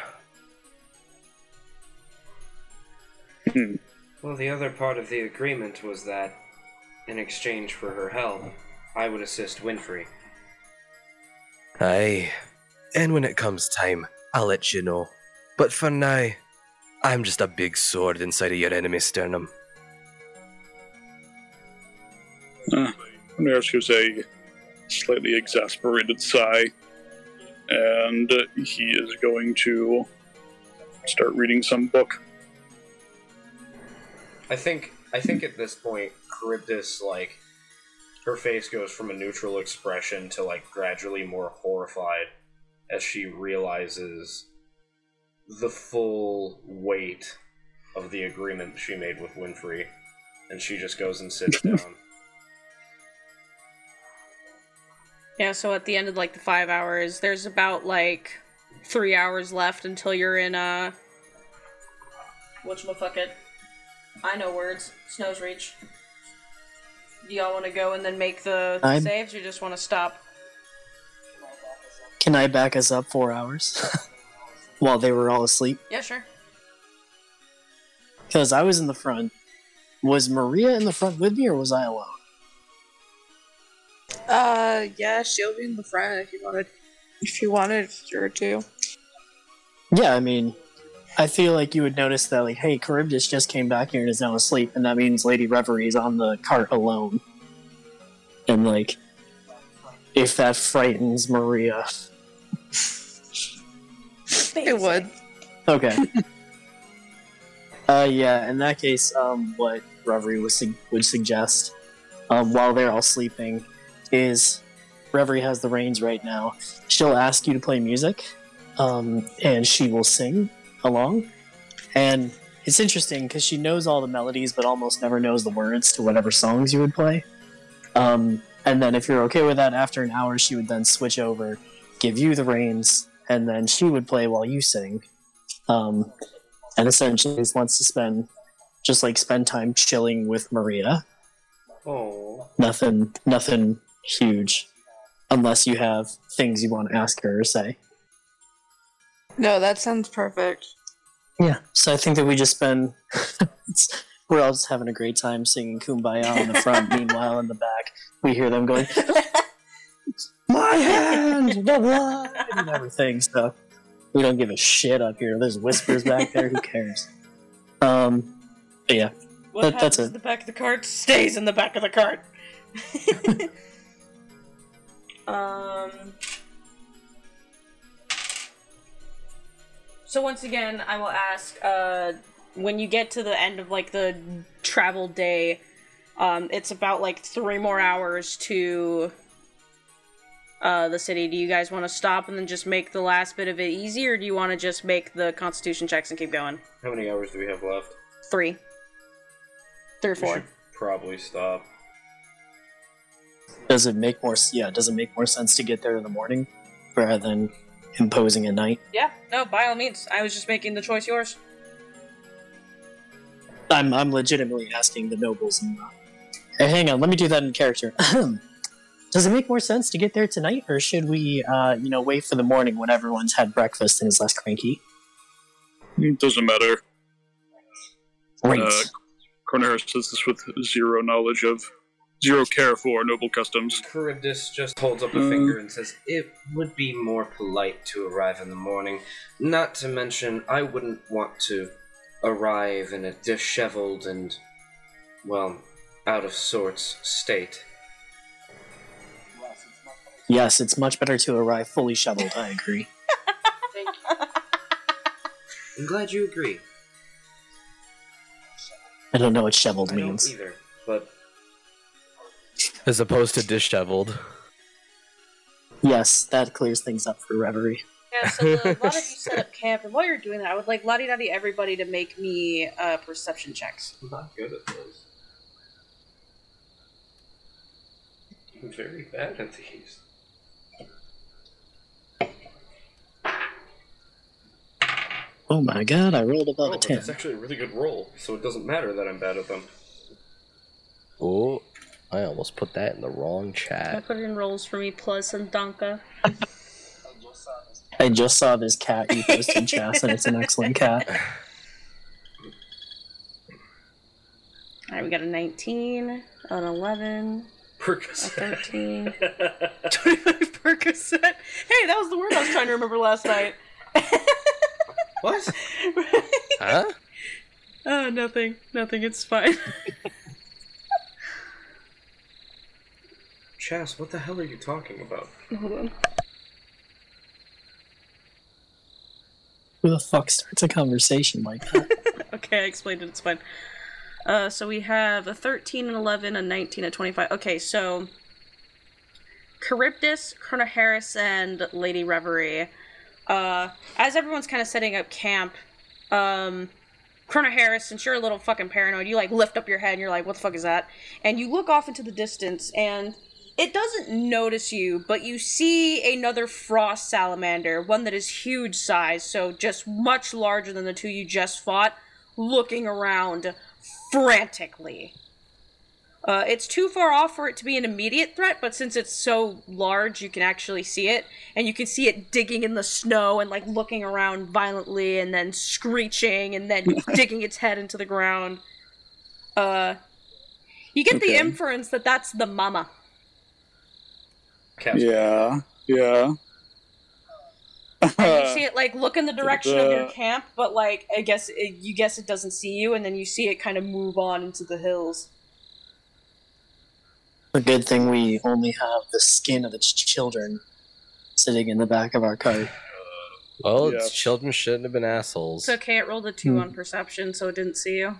Hmm. Well, the other part of the agreement was that, in exchange for her help, I would assist Winfrey. Aye. And when it comes time, I'll let you know. But for now, I'm just a big sword inside of your enemy's sternum. Uh, Ramirez gives a slightly exasperated sigh, and he is going to start reading some book. I think I think at this point, Charybdis like her face goes from a neutral expression to like gradually more horrified as she realizes the full weight of the agreement she made with Winfrey, and she just goes and sits down. Yeah, so at the end of like the five hours, there's about like three hours left until you're in uh whatchamacallit. I know words. Snow's reach. Do y'all wanna go and then make the I'm- saves or you just wanna stop? Can I back us up four hours while they were all asleep? Yeah, sure. Because I was in the front. Was Maria in the front with me, or was I alone? Uh, yeah, she'll be in the front if you wanted. If you wanted her to. Yeah, I mean, I feel like you would notice that, like, hey, Charybdis just came back here and is now asleep, and that means Lady Reverie is on the cart alone. And, like, if that frightens Maria. It would. Okay. uh, yeah, in that case, um, what Reverie would, su- would suggest, um, while they're all sleeping, is Reverie has the reins right now. She'll ask you to play music, um, and she will sing along. And it's interesting because she knows all the melodies, but almost never knows the words to whatever songs you would play. Um, and then, if you're okay with that, after an hour, she would then switch over, give you the reins, and then she would play while you sing. Um, and essentially, just wants to spend just like spend time chilling with Maria. Oh, Nothing, nothing huge, unless you have things you want to ask her or say. No, that sounds perfect. Yeah. So I think that we just spend—we're all just having a great time singing "Kumbaya" in the front. Meanwhile, in the back, we hear them going, "My hand, the blood," and everything. So we don't give a shit up here. There's whispers back there. Who cares? Um. But yeah. What That- that's it. the back of the cart stays in the back of the cart. um. So once again, I will ask. Uh, when you get to the end of like the travel day, um, it's about like three more hours to uh, the city. Do you guys want to stop and then just make the last bit of it easy, or do you want to just make the Constitution checks and keep going? how many hours do we have left? Three, three or We four. should probably stop. Does it make more? Yeah. Does it make more sense to get there in the morning rather than imposing a night? Yeah, no, by all means. I was just making the choice yours. I'm I'm legitimately asking the nobles. And, uh, hey, hang on, let me do that in character. Does it make more sense to get there tonight, or should we, uh, you know, wait for the morning when everyone's had breakfast and is less cranky? It doesn't matter. Great. Uh, Cornelius says this with zero knowledge of, zero care for noble customs. Charybdis just holds up a Mm. finger and says, It would be more polite to arrive in the morning. Not to mention, I wouldn't want to arrive in a disheveled and, well, out of sorts state. yes, it's much better to arrive fully shoveled. I agree. Thank you. I'm glad you agree. I don't know what shoveled I don't means. either, but As opposed to disheveled. Yes, that clears things up for Reverie. Yeah, so the, a lot of you set up camp, and while you're doing that, I would like Lottie Dottie everybody to make me uh, perception checks. I'm not good at those. I'm very bad at these. Oh my god, I rolled above Oh, a but ten. that's actually a really good roll, so it doesn't matter that I'm bad at them. Oh, I almost put that in the wrong chat. I chat. put in rolls for me plus and Donka. I just saw this cat you posted in chat, and it's an excellent cat. Alright, we got a 19, an 11, Percocet. 13. 25 Percocet. Hey, that was the word I was trying to remember last night. what? Huh? Oh, nothing. Nothing. It's fine. Chas, what the hell are you talking about? Hold on. Who the fuck starts a conversation like that? Okay, I explained it. It's fine. Uh, so we have a 13 and 11, a 19 and 25. Okay, so Charybdis, Chrono Harris, and Lady Reverie. Uh, as everyone's kind of setting up camp, um, Chrono Harris, since you're a little fucking paranoid, you like lift up your head and you're like, what the fuck is that? And you look off into the distance and it doesn't notice you, but you see another frost salamander, one that is huge size, so just much larger than the two you just fought, looking around frantically. Uh, it's too far off for it to be an immediate threat, but since it's so large, you can actually see it, and you can see it digging in the snow and like looking around violently, and then screeching, and then digging its head into the ground. Uh, you get the inference that that's the mama. Casper. Yeah, yeah. And you see it like look in the direction of your camp, but like I guess it, you guess it doesn't see you, and then you see it kind of move on into the hills. A good thing we only have the skin of its children sitting in the back of our cart. Well, Yeah. its children shouldn't have been assholes. It's okay. It rolled a two Hmm. on perception, so it didn't see you.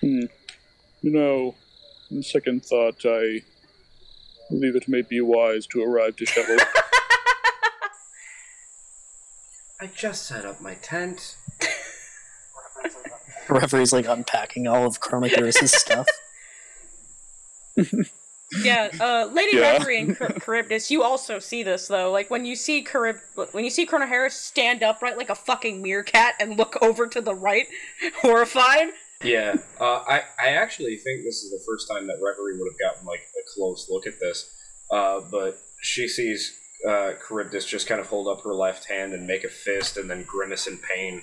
Hmm. You know, on second thought, I believe it may be wise to arrive disheveled. I just set up my tent. Reverie's like unpacking all of Chrono Harris's stuff. Yeah, uh, Lady Yeah. Reverie and Char- Charybdis, you also see this though. Like when you see Charib- when you see Chrono Harris stand upright like a fucking meerkat and look over to the right, horrified. Yeah, uh, I I actually think this is the first time that Reverie would have gotten like a close look at this. Uh, but she sees uh, Charybdis just kind of hold up her left hand and make a fist, and then grimace in pain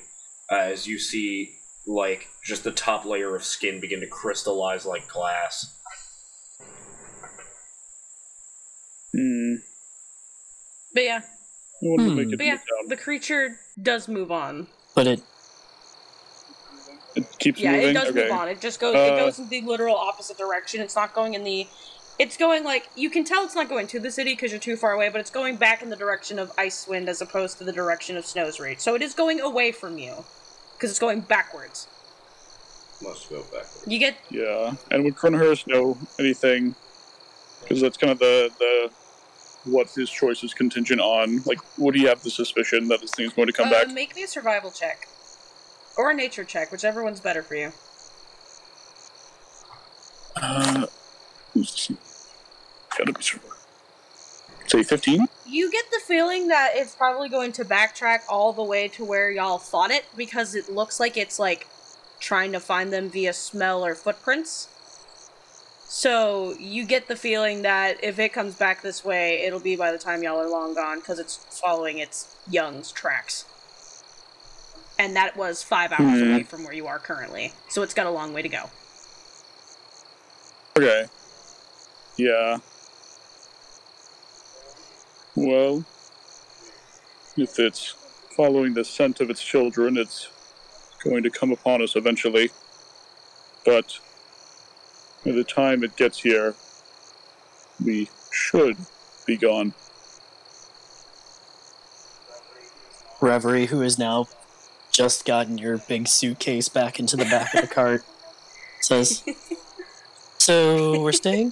uh, as you see like just the top layer of skin begin to crystallize like glass. Hmm. But yeah, I want to Hmm. make it but yeah, the creature does move on. But it It keeps Yeah, moving. it does okay. move on. It just goes. it Uh, goes in the literal opposite direction. It's not going in the. It's going like you can tell it's not going to the city because you're too far away, but it's going back in the direction of Icewind as opposed to the direction of Snow's Reach. So it is going away from you because it's going backwards. Must go backwards. You get Yeah, and would Chrono Harris know anything? Because that's kind of the the what his choice is contingent on. Like, would he have the suspicion that this thing is going to come uh, back? make me a survival check or a nature check, whichever one's better for you. Uh, gotta be sure. Say fifteen. You get the feeling that it's probably going to backtrack all the way to where y'all fought it because it looks like it's like trying to find them via smell or footprints. So you get the feeling that if it comes back this way, it'll be by the time y'all are long gone because it's following its young's tracks. And that was five hours Hmm. away from where you are currently, so it's got a long way to go. Okay. Yeah. Well, if it's following the scent of its children, it's going to come upon us eventually. But by the time it gets here, we should be gone. Reverie, who is now just gotten your big suitcase back into the back of the cart, says, So we're staying?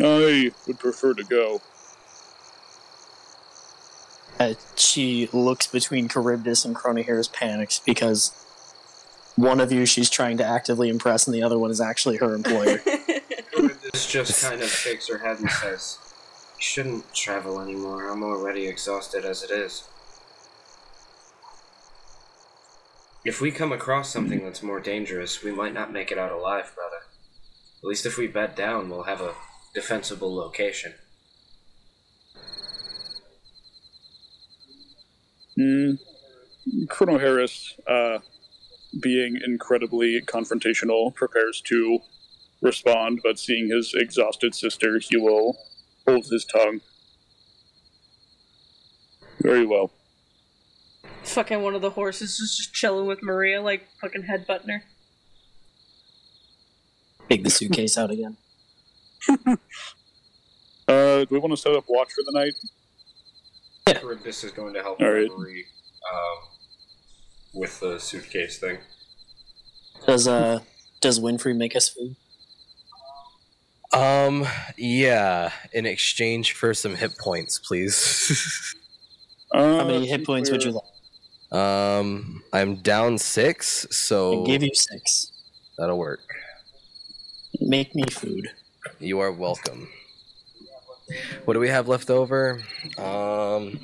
I would prefer to go. Uh, she looks between Charybdis and Chrono Harris panics because one of you she's trying to actively impress and the other one is actually her employer. This just kind of shakes her head and says, "You shouldn't travel anymore. I'm already exhausted as it is. If we come across something that's more dangerous, we might not make it out alive, brother. At least if we bed down, we'll have a defensible location. Hmm. Chrono Harris uh, being incredibly confrontational, prepares to respond, but seeing his exhausted sister, he will hold his tongue. Very well. Fucking one of the horses is just chilling with Maria, like fucking headbutting her. Take the suitcase out again. Uh, do we want to set up watch for the night? Charybdis is going to help All right. Reverie um, with the suitcase thing. Does uh does Winfrey make us food? Um, yeah, in exchange for some hit points, please. Uh, How many hit points would you like? Um, I'm down six, so I give you six. that'll work. Make me food. You are welcome. What do we have left over? Um,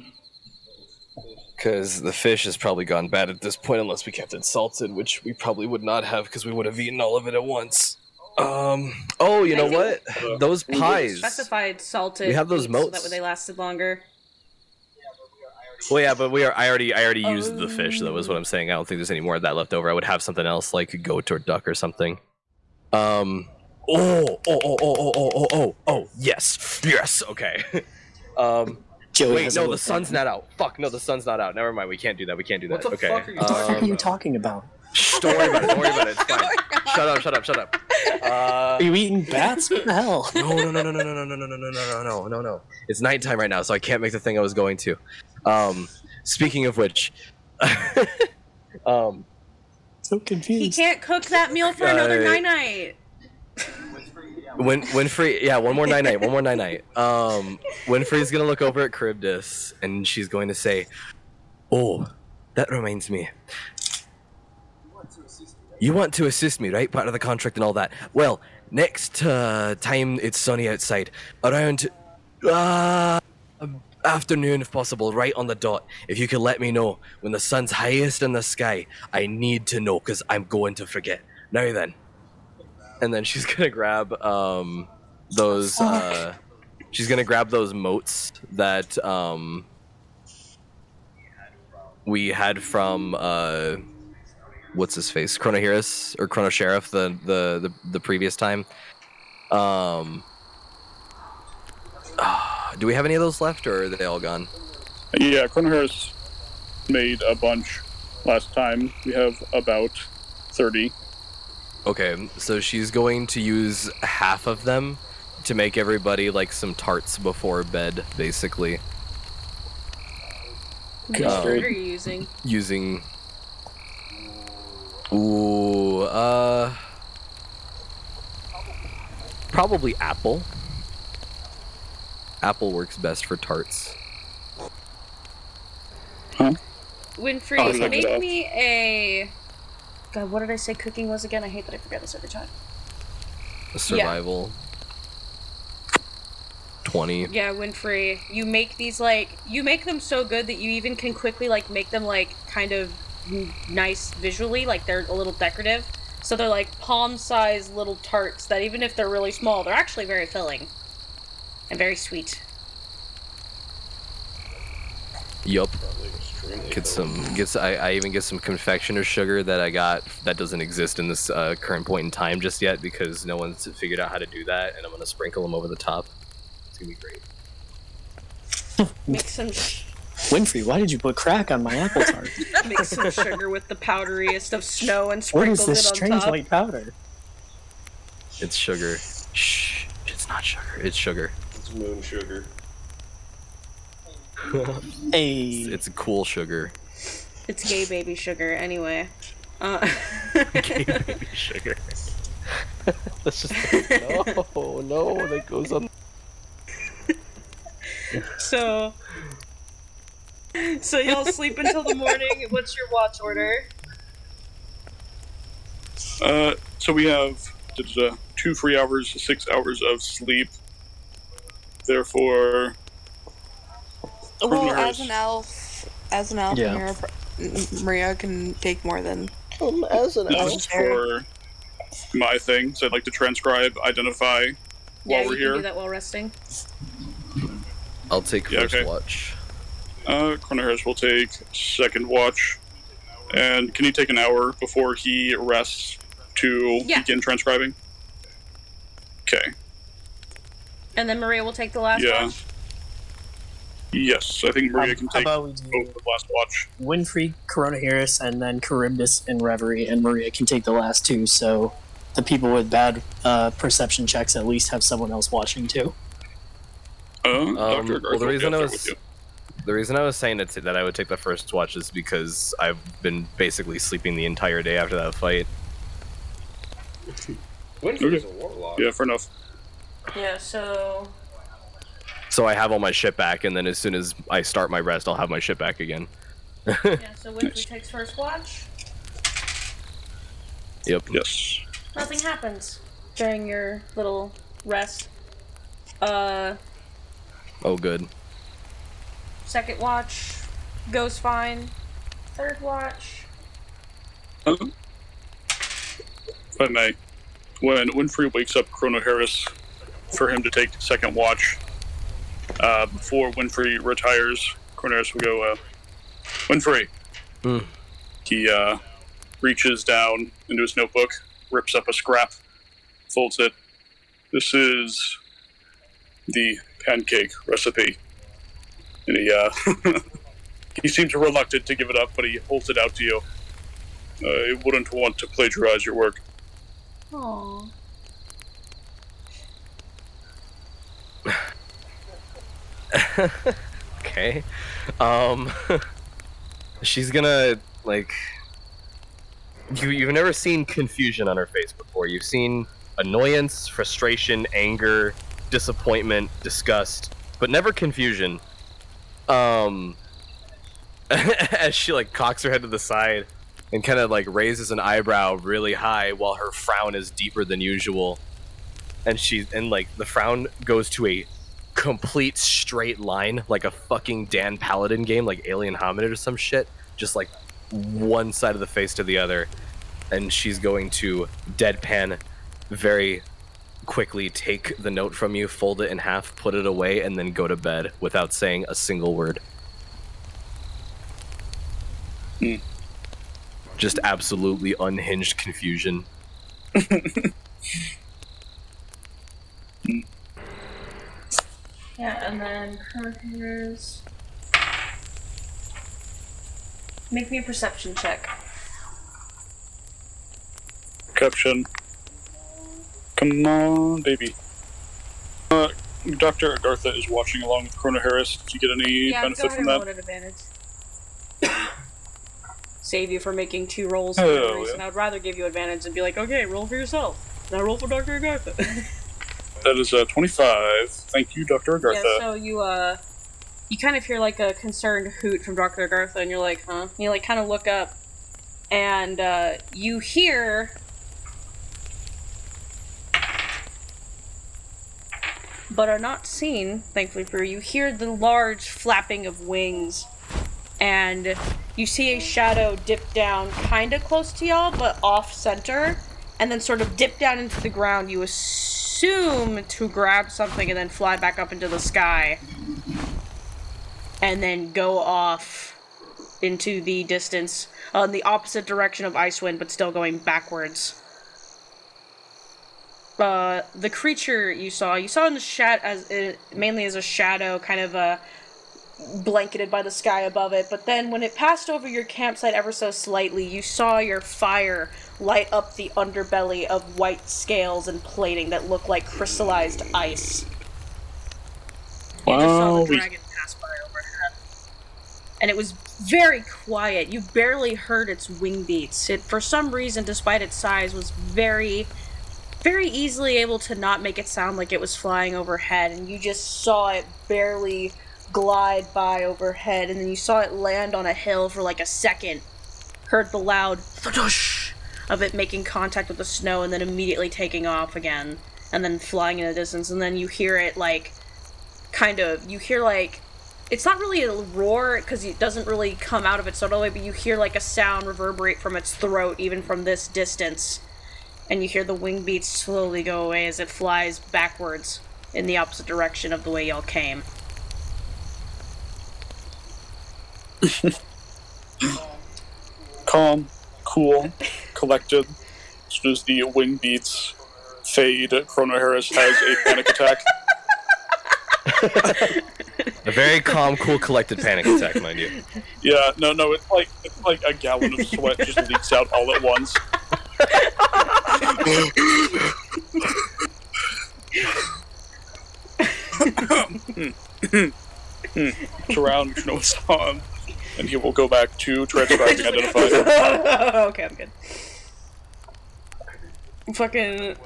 because the fish has probably gone bad at this point, unless we kept it salted, which we probably would not have, because we would have eaten all of it at once. Um. Oh, you know what? Those pies. Specified salted. We have those meats so moats. that way they lasted longer. Well, yeah, but we are. I already. I already used the fish. That was what I'm saying. I don't think there's any more of that left over. I would have something else, like a goat or duck or something. Um. Oh. Oh. Oh. Oh. Oh. Oh. Oh. Oh. Oh. Yes. Yes. Okay. um. Joey Wait. No, the sun's not out. Fuck. No, the sun's not out. Never mind. We can't do that. We can't do that. What the okay. fuck are you What the fuck are Um, you talking about? Shh, don't worry about it. Don't worry about it. It's fine. Shut up. Shut up. Shut up. Uh, Are you eating bats? What the hell? no, no, no, no, no, no, no, no, no, no, no, no, no, no, no. It's nighttime right now, so I can't make the thing I was going to. Um, speaking of which, um, So confused. He can't cook that meal for another Uh, night night. Win Winfrey, yeah, one more night night, one more night night. Um, Winfrey's gonna look over at Charybdis and she's going to say, "Oh, that reminds me. You want to assist me, right? Part of the contract and all that. Well, next uh, time it's sunny outside, around uh, afternoon if possible, right on the dot. If you could let me know when the sun's highest in the sky, I need to know because I'm going to forget. Now then." and then she's gonna grab um those uh she's gonna grab those moats that um we had from uh what's his face chronoheris or chrono sheriff the, the the the previous time um do we have any of those left or are they all gone Yeah, Chrono Harris made a bunch last time. We have about 30. Okay, so she's going to use half of them to make everybody like some tarts before bed, basically. Which God. fruit are you using? Using. Ooh, uh. Probably apple. Apple works best for tarts. Huh? Winfrey, I'll look make it me a. God, what did I say cooking was again? I hate that I forget this every time. Survival. 20. Yeah, Winfrey, you make these like you make them so good that you even can quickly like make them like kind of n- nice visually, like they're a little decorative. So they're like palm-sized little tarts that even if they're really small, they're actually very filling and very sweet. Yup. Get some. Get. Some, I, I even get some confectioner sugar that I got that doesn't exist in this uh, current point in time just yet because no one's figured out how to do that, and I'm gonna sprinkle them over the top. It's gonna be great. Make some sh- Winfrey, why did you put crack on my apple tart? make some sugar with the powderiest of snow and what sprinkle is this it on strange top. white powder? It's sugar. Shh. It's not sugar. It's sugar. It's moon sugar. Hey, It's cool sugar. It's gay baby sugar anyway. Uh, gay baby sugar. That's just no, no. That goes on. so So y'all sleep until the morning. What's your watch order? Uh, so we have uh, two free hours, six hours of sleep. Therefore, Well, Chrono Harris. as an elf, as an elf, Yeah. Maria, Maria can take more than. Um, as an this is for my thing. So I'd like to transcribe, identify while yeah, we're you here. can do that while resting. I'll take Yeah, first okay. watch. Uh, Chrono Harris will take second watch, And can he take an hour before he rests to Yeah. begin transcribing? Okay. And then Maria will take the last Yeah. watch. Yes, I think Maria Um, can take about we do over the last watch. Winfrey, Chrono Harris, and then Charybdis and Reverie, and Maria can take the last two, so the people with bad uh, perception checks at least have someone else watching too. Uh, Um, Dr. well, the reason up I was with you. The reason I was saying that that I would take the first watch is because I've been basically sleeping the entire day after that fight. Winfrey's a warlock. Yeah, fair enough. Yeah, so So I have all my shit back, and then as soon as I start my rest, I'll have my shit back again. yeah, so Winfrey takes first watch. Yep. Yes. Nothing happens during your little rest. Uh, Oh, good. Second watch goes fine. Third watch. Uh, if I may, when Winfrey wakes up Chrono Harris for him to take second watch, uh, before Winfrey retires, Chrono Harris will go, uh, Winfrey. Hmm. He uh, reaches down into his notebook, rips up a scrap, folds it. This is the pancake recipe. And he, uh, he seems reluctant to give it up, but he holds it out to you. Uh, I wouldn't want to plagiarize your work. Aww. okay. Um, she's gonna like. You you've never seen confusion on her face before. You've seen annoyance, frustration, anger, disappointment, disgust, but never confusion. Um, as she like cocks her head to the side and kind of like raises an eyebrow really high while her frown is deeper than usual, and she and like the frown goes to a complete straight line, like a fucking Dan Paladin game, like Alien Hominid or some shit. Just like one side of the face to the other. And she's going to deadpan very quickly take the note from you, fold it in half, put it away, and then go to bed without saying a single word. Hmm. Just absolutely unhinged confusion. Yeah, and then here's. Make me a perception check. Caption. Come on, baby. Uh, Dr. Agartha is watching along with Chrono Harris. Did you get any yeah, go benefit ahead from and roll that? it at advantage. Save you from making two rolls Oh, yeah. reason. I would rather give you advantage and be like, okay, roll for yourself. Now roll for Dr. Agartha. That is uh, 25. Thank you, Dr. Agartha. Yeah, so you uh you kind of hear like a concerned hoot from Dr. Agartha and you're like, huh? And you like kind of look up and uh you hear but are not seen, thankfully for you. You hear the large flapping of wings and you see a shadow dip down kind of close to y'all but off center and then sort of dip down into the ground. You assume to grab something and then fly back up into the sky. And then go off into the distance uh, on the opposite direction of Icewind, but still going backwards. Uh, the creature you saw, you saw in the shat as uh, mainly as a shadow, kind of uh, blanketed by the sky above it. But then, when it passed over your campsite ever so slightly, you saw your fire light up the underbelly of white scales and plating that looked like crystallized ice. You just saw Wow, the dragon pass by overhead. And it was very quiet. You barely heard its wing beats. It, for some reason, despite its size, was very, very easily able to not make it sound like it was flying overhead. And you just saw it barely glide by overhead. And then you saw it land on a hill for like a second. Heard the loud thudoosh of it making contact with the snow and then immediately taking off again. And then flying in the distance. And then you hear it like kind of you hear like it's not really a roar because it doesn't really come out of its throat, but you hear like a sound reverberate from its throat even from this distance and you hear the wing beats slowly go away as it flies backwards in the opposite direction of the way y'all came calm, cool, collected. As soon as the wing beats fade, Chrono Harris has a panic attack. A very calm, cool, collected panic attack, mind you. Yeah, no, no, it's like it's like a gallon of sweat just leaks out all at once. Drown, what's on, and he will go back to transcribing identify. okay, I'm good. Fucking.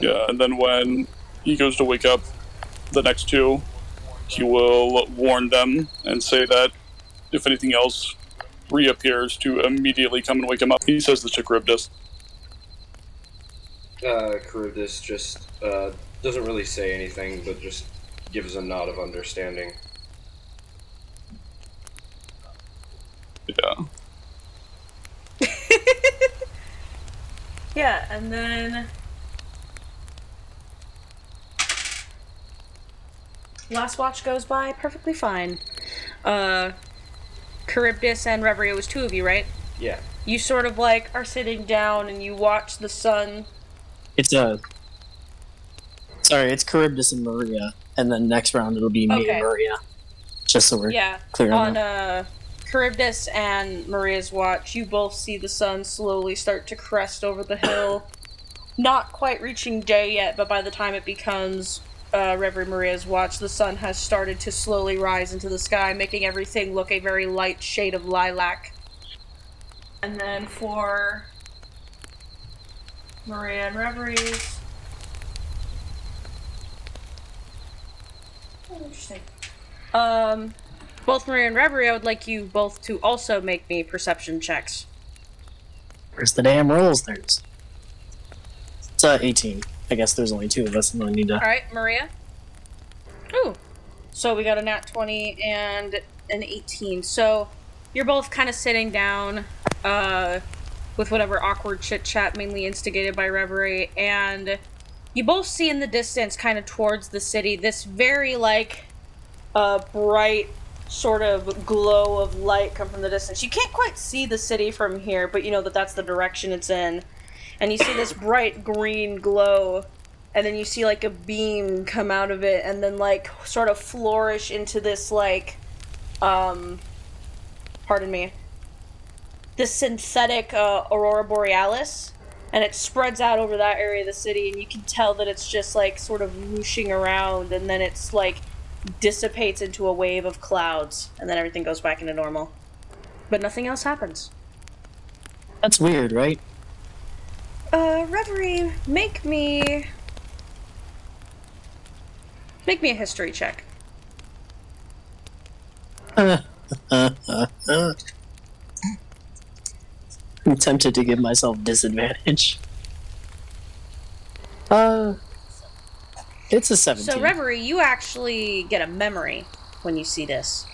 Yeah, and then when he goes to wake up the next two, he will warn them and say that if anything else reappears, to immediately come and wake him up. He says this to. Uh, Charybdis just uh, doesn't really say anything, but just gives a nod of understanding. Yeah. Yeah, and then. Last watch goes by perfectly fine. Uh, Charybdis and Reverie, it was two of you, right? Yeah. You sort of like are sitting down and you watch the sun. It's a. Sorry, it's Charybdis and Maria, and then next round it'll be me Okay. and Maria. Just so we're Yeah. clear on, On uh, Charybdis and Maria's watch, you both see the sun slowly start to crest over the hill. Not quite reaching day yet, but by the time it becomes uh, Reverie Maria's watch, the sun has started to slowly rise into the sky, making everything look a very light shade of lilac. And then for Maria and Reverie's. Oh, interesting. Um, both Maria and Reverie, I would like you both to also make me perception checks. Where's the damn rolls? There's. It's uh, 18. I guess there's only two of us, and I need to. Alright, Maria. Ooh. So we got a nat 20 and an 18. So you're both kind of sitting down uh, with whatever awkward chit chat, mainly instigated by Reverie, and you both see in the distance, kind of towards the city, this very like uh, bright sort of glow of light come from the distance. You can't quite see the city from here, but you know that that's the direction it's in. And you see this bright green glow, and then you see like a beam come out of it, and then like sort of flourish into this like, um, pardon me, this synthetic uh, aurora borealis, and it spreads out over that area of the city, and you can tell that it's just like sort of whooshing around, and then it's like dissipates into a wave of clouds, and then everything goes back into normal. But nothing else happens. That's weird, right? Uh, Reverie, make me. Make me a history check. I'm tempted to give myself disadvantage. Uh, it's a 17. So, Reverie, you actually get a memory when you see this.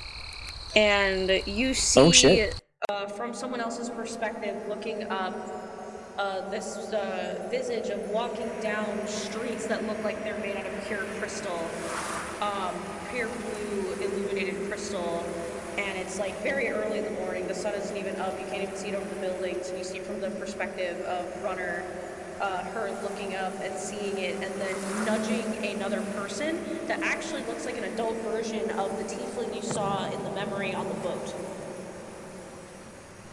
And you see, Oh, shit. Uh, from someone else's perspective, looking up uh, this uh, visage of walking down streets that look like they're made out of pure crystal, um, pure blue illuminated crystal. It's like very early in the morning, the sun isn't even up, you can't even see it over the buildings, and you see it from the perspective of Runner uh, her looking up and seeing it and then nudging another person that actually looks like an adult version of the tiefling you saw in the memory on the boat.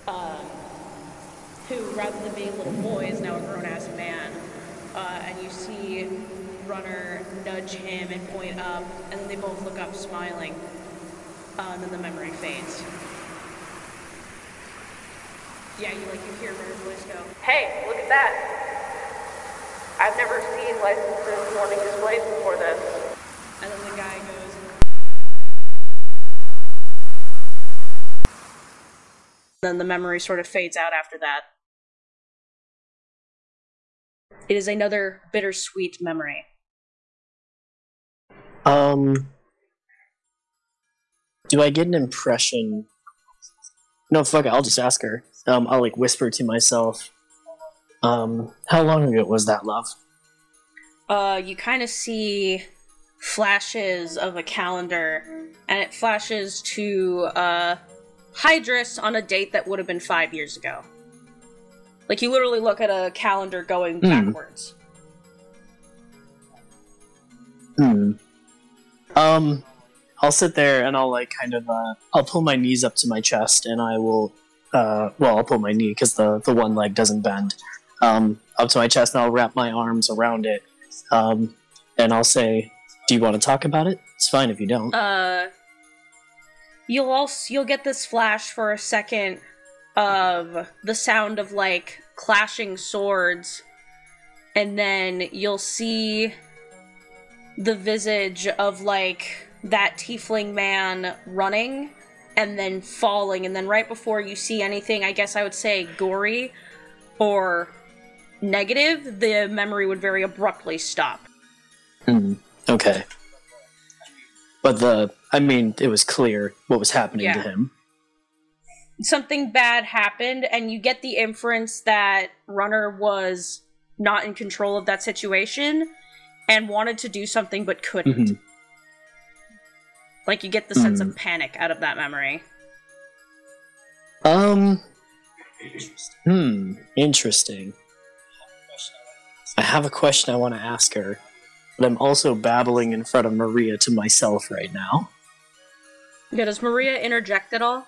Um, who, rather than being a little boy, is now a grown-ass man. Uh, and you see Runner nudge him and point up, and then they both look up smiling. Uh, and then the memory fades. Yeah, you like you hear Runner's voice go, Hey, look at that! I've never seen licenses warning displays before this. And then the guy goes, Then the memory sort of fades out after that. It is another bittersweet memory. Um, do I get an impression? No, fuck it. I'll just ask her. Um, I'll like whisper to myself. Um, how long ago was that, love? uh, you kind of see flashes of a calendar, and it flashes to uh, Hydrus on a date that would have been five years ago. Like you literally look at a calendar going Hmm. backwards. Hmm. Um, I'll sit there and I'll like kind of uh, I'll pull my knees up to my chest and I will uh, well I'll pull my knee because the the one leg doesn't bend. Um, up to my chest and I'll wrap my arms around it. Um, and I'll say, "Do you want to talk about it? It's fine if you don't." Uh, you'll also you'll get this flash for a second of the sound of like clashing swords, and then you'll see the visage of like that tiefling man running and then falling and then right before you see anything i guess i would say gory or negative the memory would very abruptly stop Hmm. Okay. But the I mean, it was clear what was happening Yeah. to him. something bad happened and you get the inference that runner was not in control of that situation and wanted to do something but couldn't Mhm. Like you get the sense Hmm. of panic out of that memory Um. Hmm. Interesting. I have a question I want to ask her, but I'm also babbling in front of Maria to myself right now. yeah does maria interject at all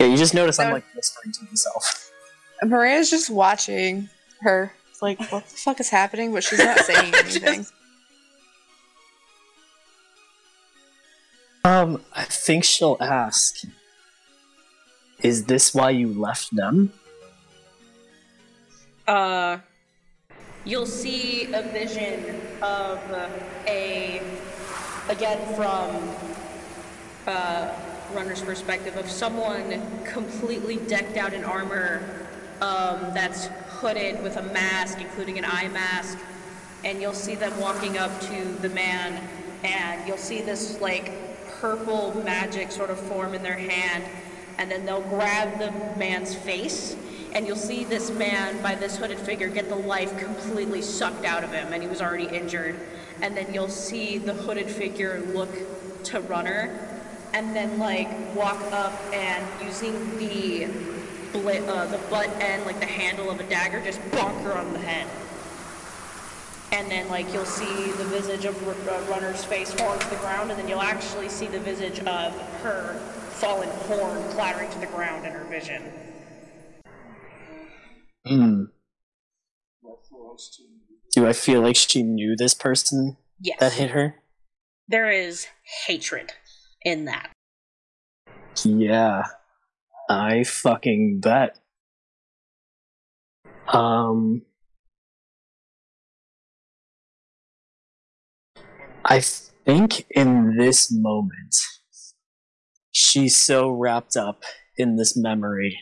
Yeah, you just notice I'm Uh, like whispering to myself. Maria's just watching her. It's like, what the fuck is happening? But she's not saying anything. Um, I think she'll ask, "Is this why you left them?" uh you'll see a vision of a again from uh runner's perspective of someone completely decked out in armor um that's hooded with a mask including an eye mask and you'll see them walking up to the man and you'll see this like purple magic sort of form in their hand and then they'll grab the man's face and you'll see this man by this hooded figure get the life completely sucked out of him and he was already injured. And then you'll see the hooded figure look to runner and then like walk up and using the uh, the butt end like the handle of a dagger just bonk her on the head and then like you'll see the visage of R- uh, runner's face falling to the ground and then you'll actually see the visage of her fallen horn clattering to the ground in her vision Hmm. Do I feel like she knew this person yes that hit her? there is hatred in that Yeah, I fucking bet. Um, I think in this moment, she's so wrapped up in this memory.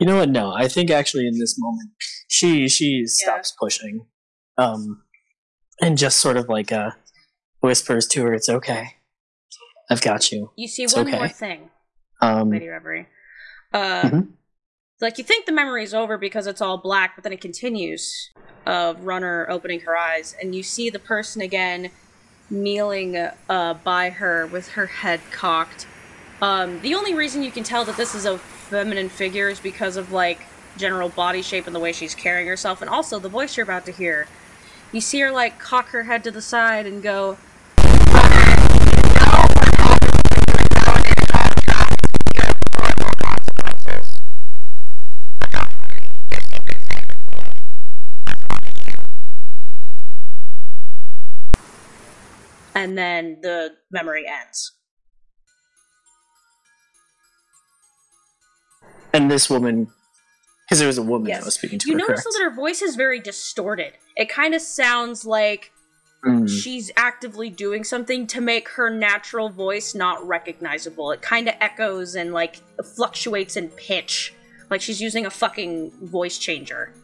You know what? No, I think actually in this moment, she she stops pushing, um, and just sort of like uh whispers to her, "It's okay. I've got you." you see It's one okay. more thing Um, lady reverie uh Mhm. Like you think the memory's over because it's all black but then it continues of runner opening her eyes and you see the person again kneeling uh, by her with her head cocked. Um, the only reason you can tell that this is a feminine figure is because of like general body shape and the way she's carrying herself and also the voice you're about to hear. You see her like cock her head to the side and go and then the memory ends and this woman, because it was a woman Yes. I was speaking to. you her, notice correct? that her voice is very distorted it kind of sounds like Mm. she's actively doing something to make her natural voice not recognizable. It kind of echoes and like fluctuates in pitch, like she's using a fucking voice changer.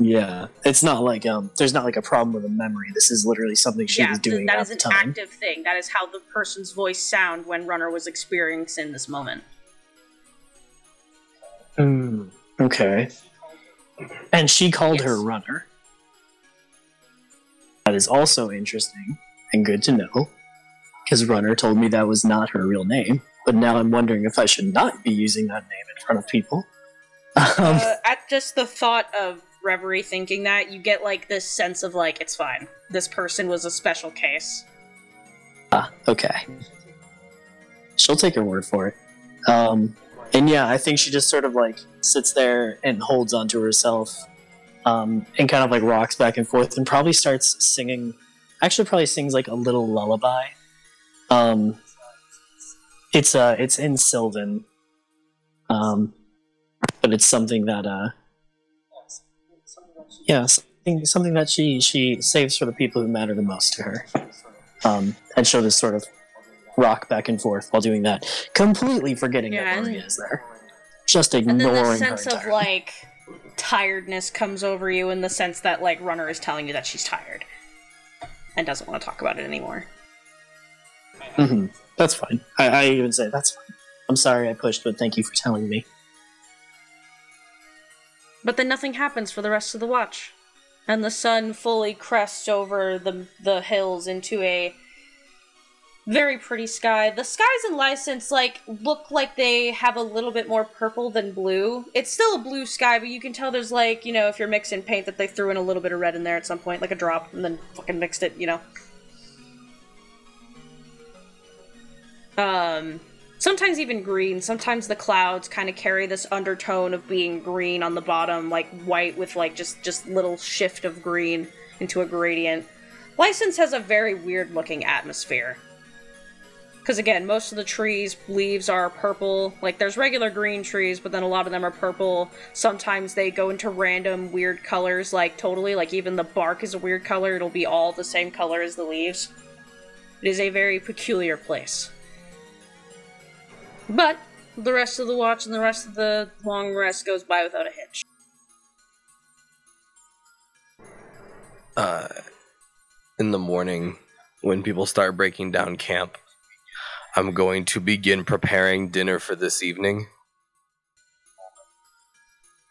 Yeah, it's not like um. There's not like a problem with a memory. This is literally something she yeah, was doing that at is an time. active thing. That is how the person's voice sound when Runner was experiencing this moment. Mm, okay. And she called her runner. That is also interesting and good to know, because runner told me that was not her real name. but now I'm wondering if I should not be using that name in front of people. Um, uh, at just the thought of Reverie thinking that, you get like this sense of like, it's fine. This person was a special case. Ah, okay. She'll take your word for it. Um, and yeah, I think she just sort of like sits there and holds onto herself, um, and kind of like rocks back and forth, and probably starts singing. Actually, probably sings like a little lullaby. Um, it's uh, it's in Sylvan, um, but it's something that uh, yeah, something, something that she she saves for the people who matter the most to her. Um, and she'll just sort of rock back and forth while doing that, completely forgetting Yeah, that Maria is there. Just ignoring And then the sense of like tiredness comes over you in the sense that like Runner is telling you that she's tired and doesn't want to talk about it anymore. Mhm. That's fine. I, I even say that's fine. I'm sorry I pushed, but thank you for telling me. But then nothing happens for the rest of the watch. And the sun fully crests over the the hills into a very pretty sky. The skies in License like look like they have a little bit more purple than blue. It's still a blue sky, but you can tell there's like, you know, if you're mixing paint that they threw in a little bit of red in there at some point, like a drop, and then fucking mixed it, you know. Um sometimes even green. Sometimes the clouds kind of carry this undertone of being green on the bottom like white with like just just little shift of green into a gradient. License has a very weird looking atmosphere. Because again most of the trees leaves are purple. Like there's regular green trees but then a lot of them are purple. Sometimes they go into random weird colors like totally like even the bark is a weird color. It'll be all the same color as the leaves. It is a very peculiar place but the rest of the watch and the rest of the long rest goes by without a hitch. uh, in the morning when people start breaking down camp i'm going to begin preparing dinner for this evening.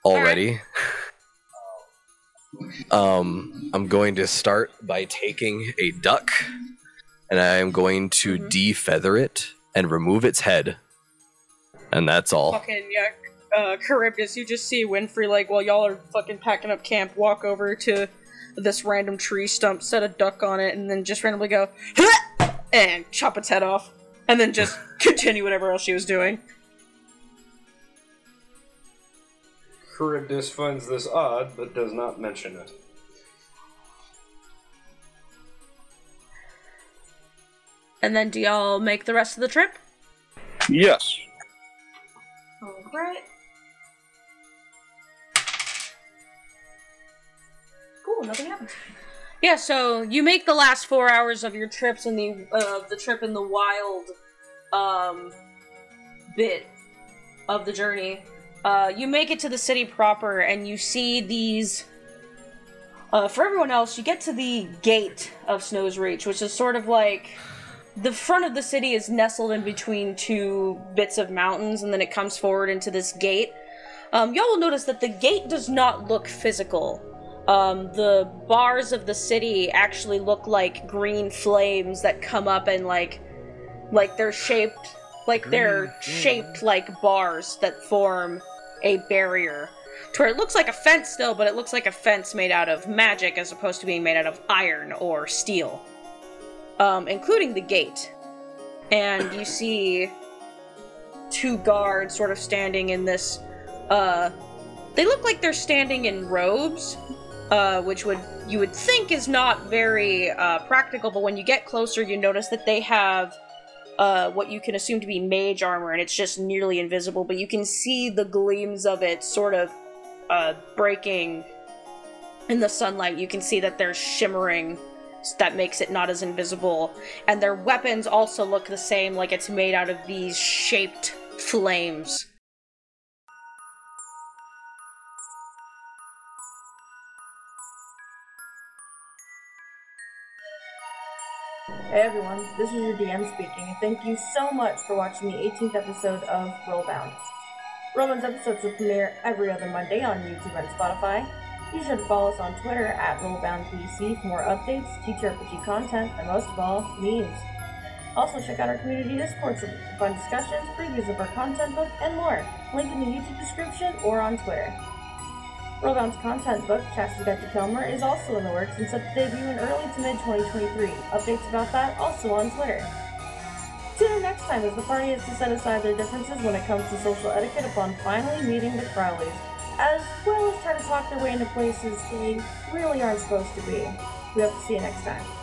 Already? Um i'm going to start by taking a duck and i am going to defeather it and remove its head and that's all Fucking yeah, uh, Charybdis, you just see Winfrey like while y'all are fucking packing up camp, walk over to this random tree stump, set a duck on it, and then just randomly go and chop its head off, and then just continue whatever else she was doing. Charybdis finds this odd, but does not mention it. And then do y'all make the rest of the trip? Yes. Alright. Cool, nothing happens. Yeah, so you make the last four hours of your trips in the uh, the trip in the wild um bit of the journey. Uh, you make it to the city proper and you see these uh, for everyone else, you get to the gate of Snow's Reach, which is sort of like the front of the city is nestled in between two bits of mountains, and then it comes forward into this gate. Um, y'all will notice that the gate does not look physical. Um, the bars of the city actually look like green flames that come up and like, like they're shaped, like they're shaped like bars that form a barrier. To where it looks like a fence still, but it looks like a fence made out of magic as opposed to being made out of iron or steel um, including the gate. And you see two guards sort of standing in this. Uh, they look like they're standing in robes, uh, which would you would think is not very uh, practical. But when you get closer, you notice that they have uh, what you can assume to be mage armor, and it's just nearly invisible. But you can see the gleams of it sort of uh, breaking in the sunlight. You can see that they're shimmering that makes it not as invisible. And their weapons also look the same, like it's made out of these shaped flames. Hey everyone, this is your DM speaking, and thank you so much for watching the 18th episode of Rollbound. Roman's episodes will premiere every other Monday on YouTube and Spotify. Sure to follow us on Twitter at RollboundPC for more updates, TTRPG content, and most of all, memes. Also, check out our community Discord for fun discussions, previews of our content book, and more. Link in the YouTube description or on Twitter. Rollbound's content book, Chastity Guide to Kelmer, is also in the works and set to debut in early to mid 2023. Updates about that also on Twitter. Tune in next time as the party has to set aside their differences when it comes to social etiquette upon finally meeting the Crowleys, as well as try to talk their way into places they really aren't supposed to be. We hope to see you next time.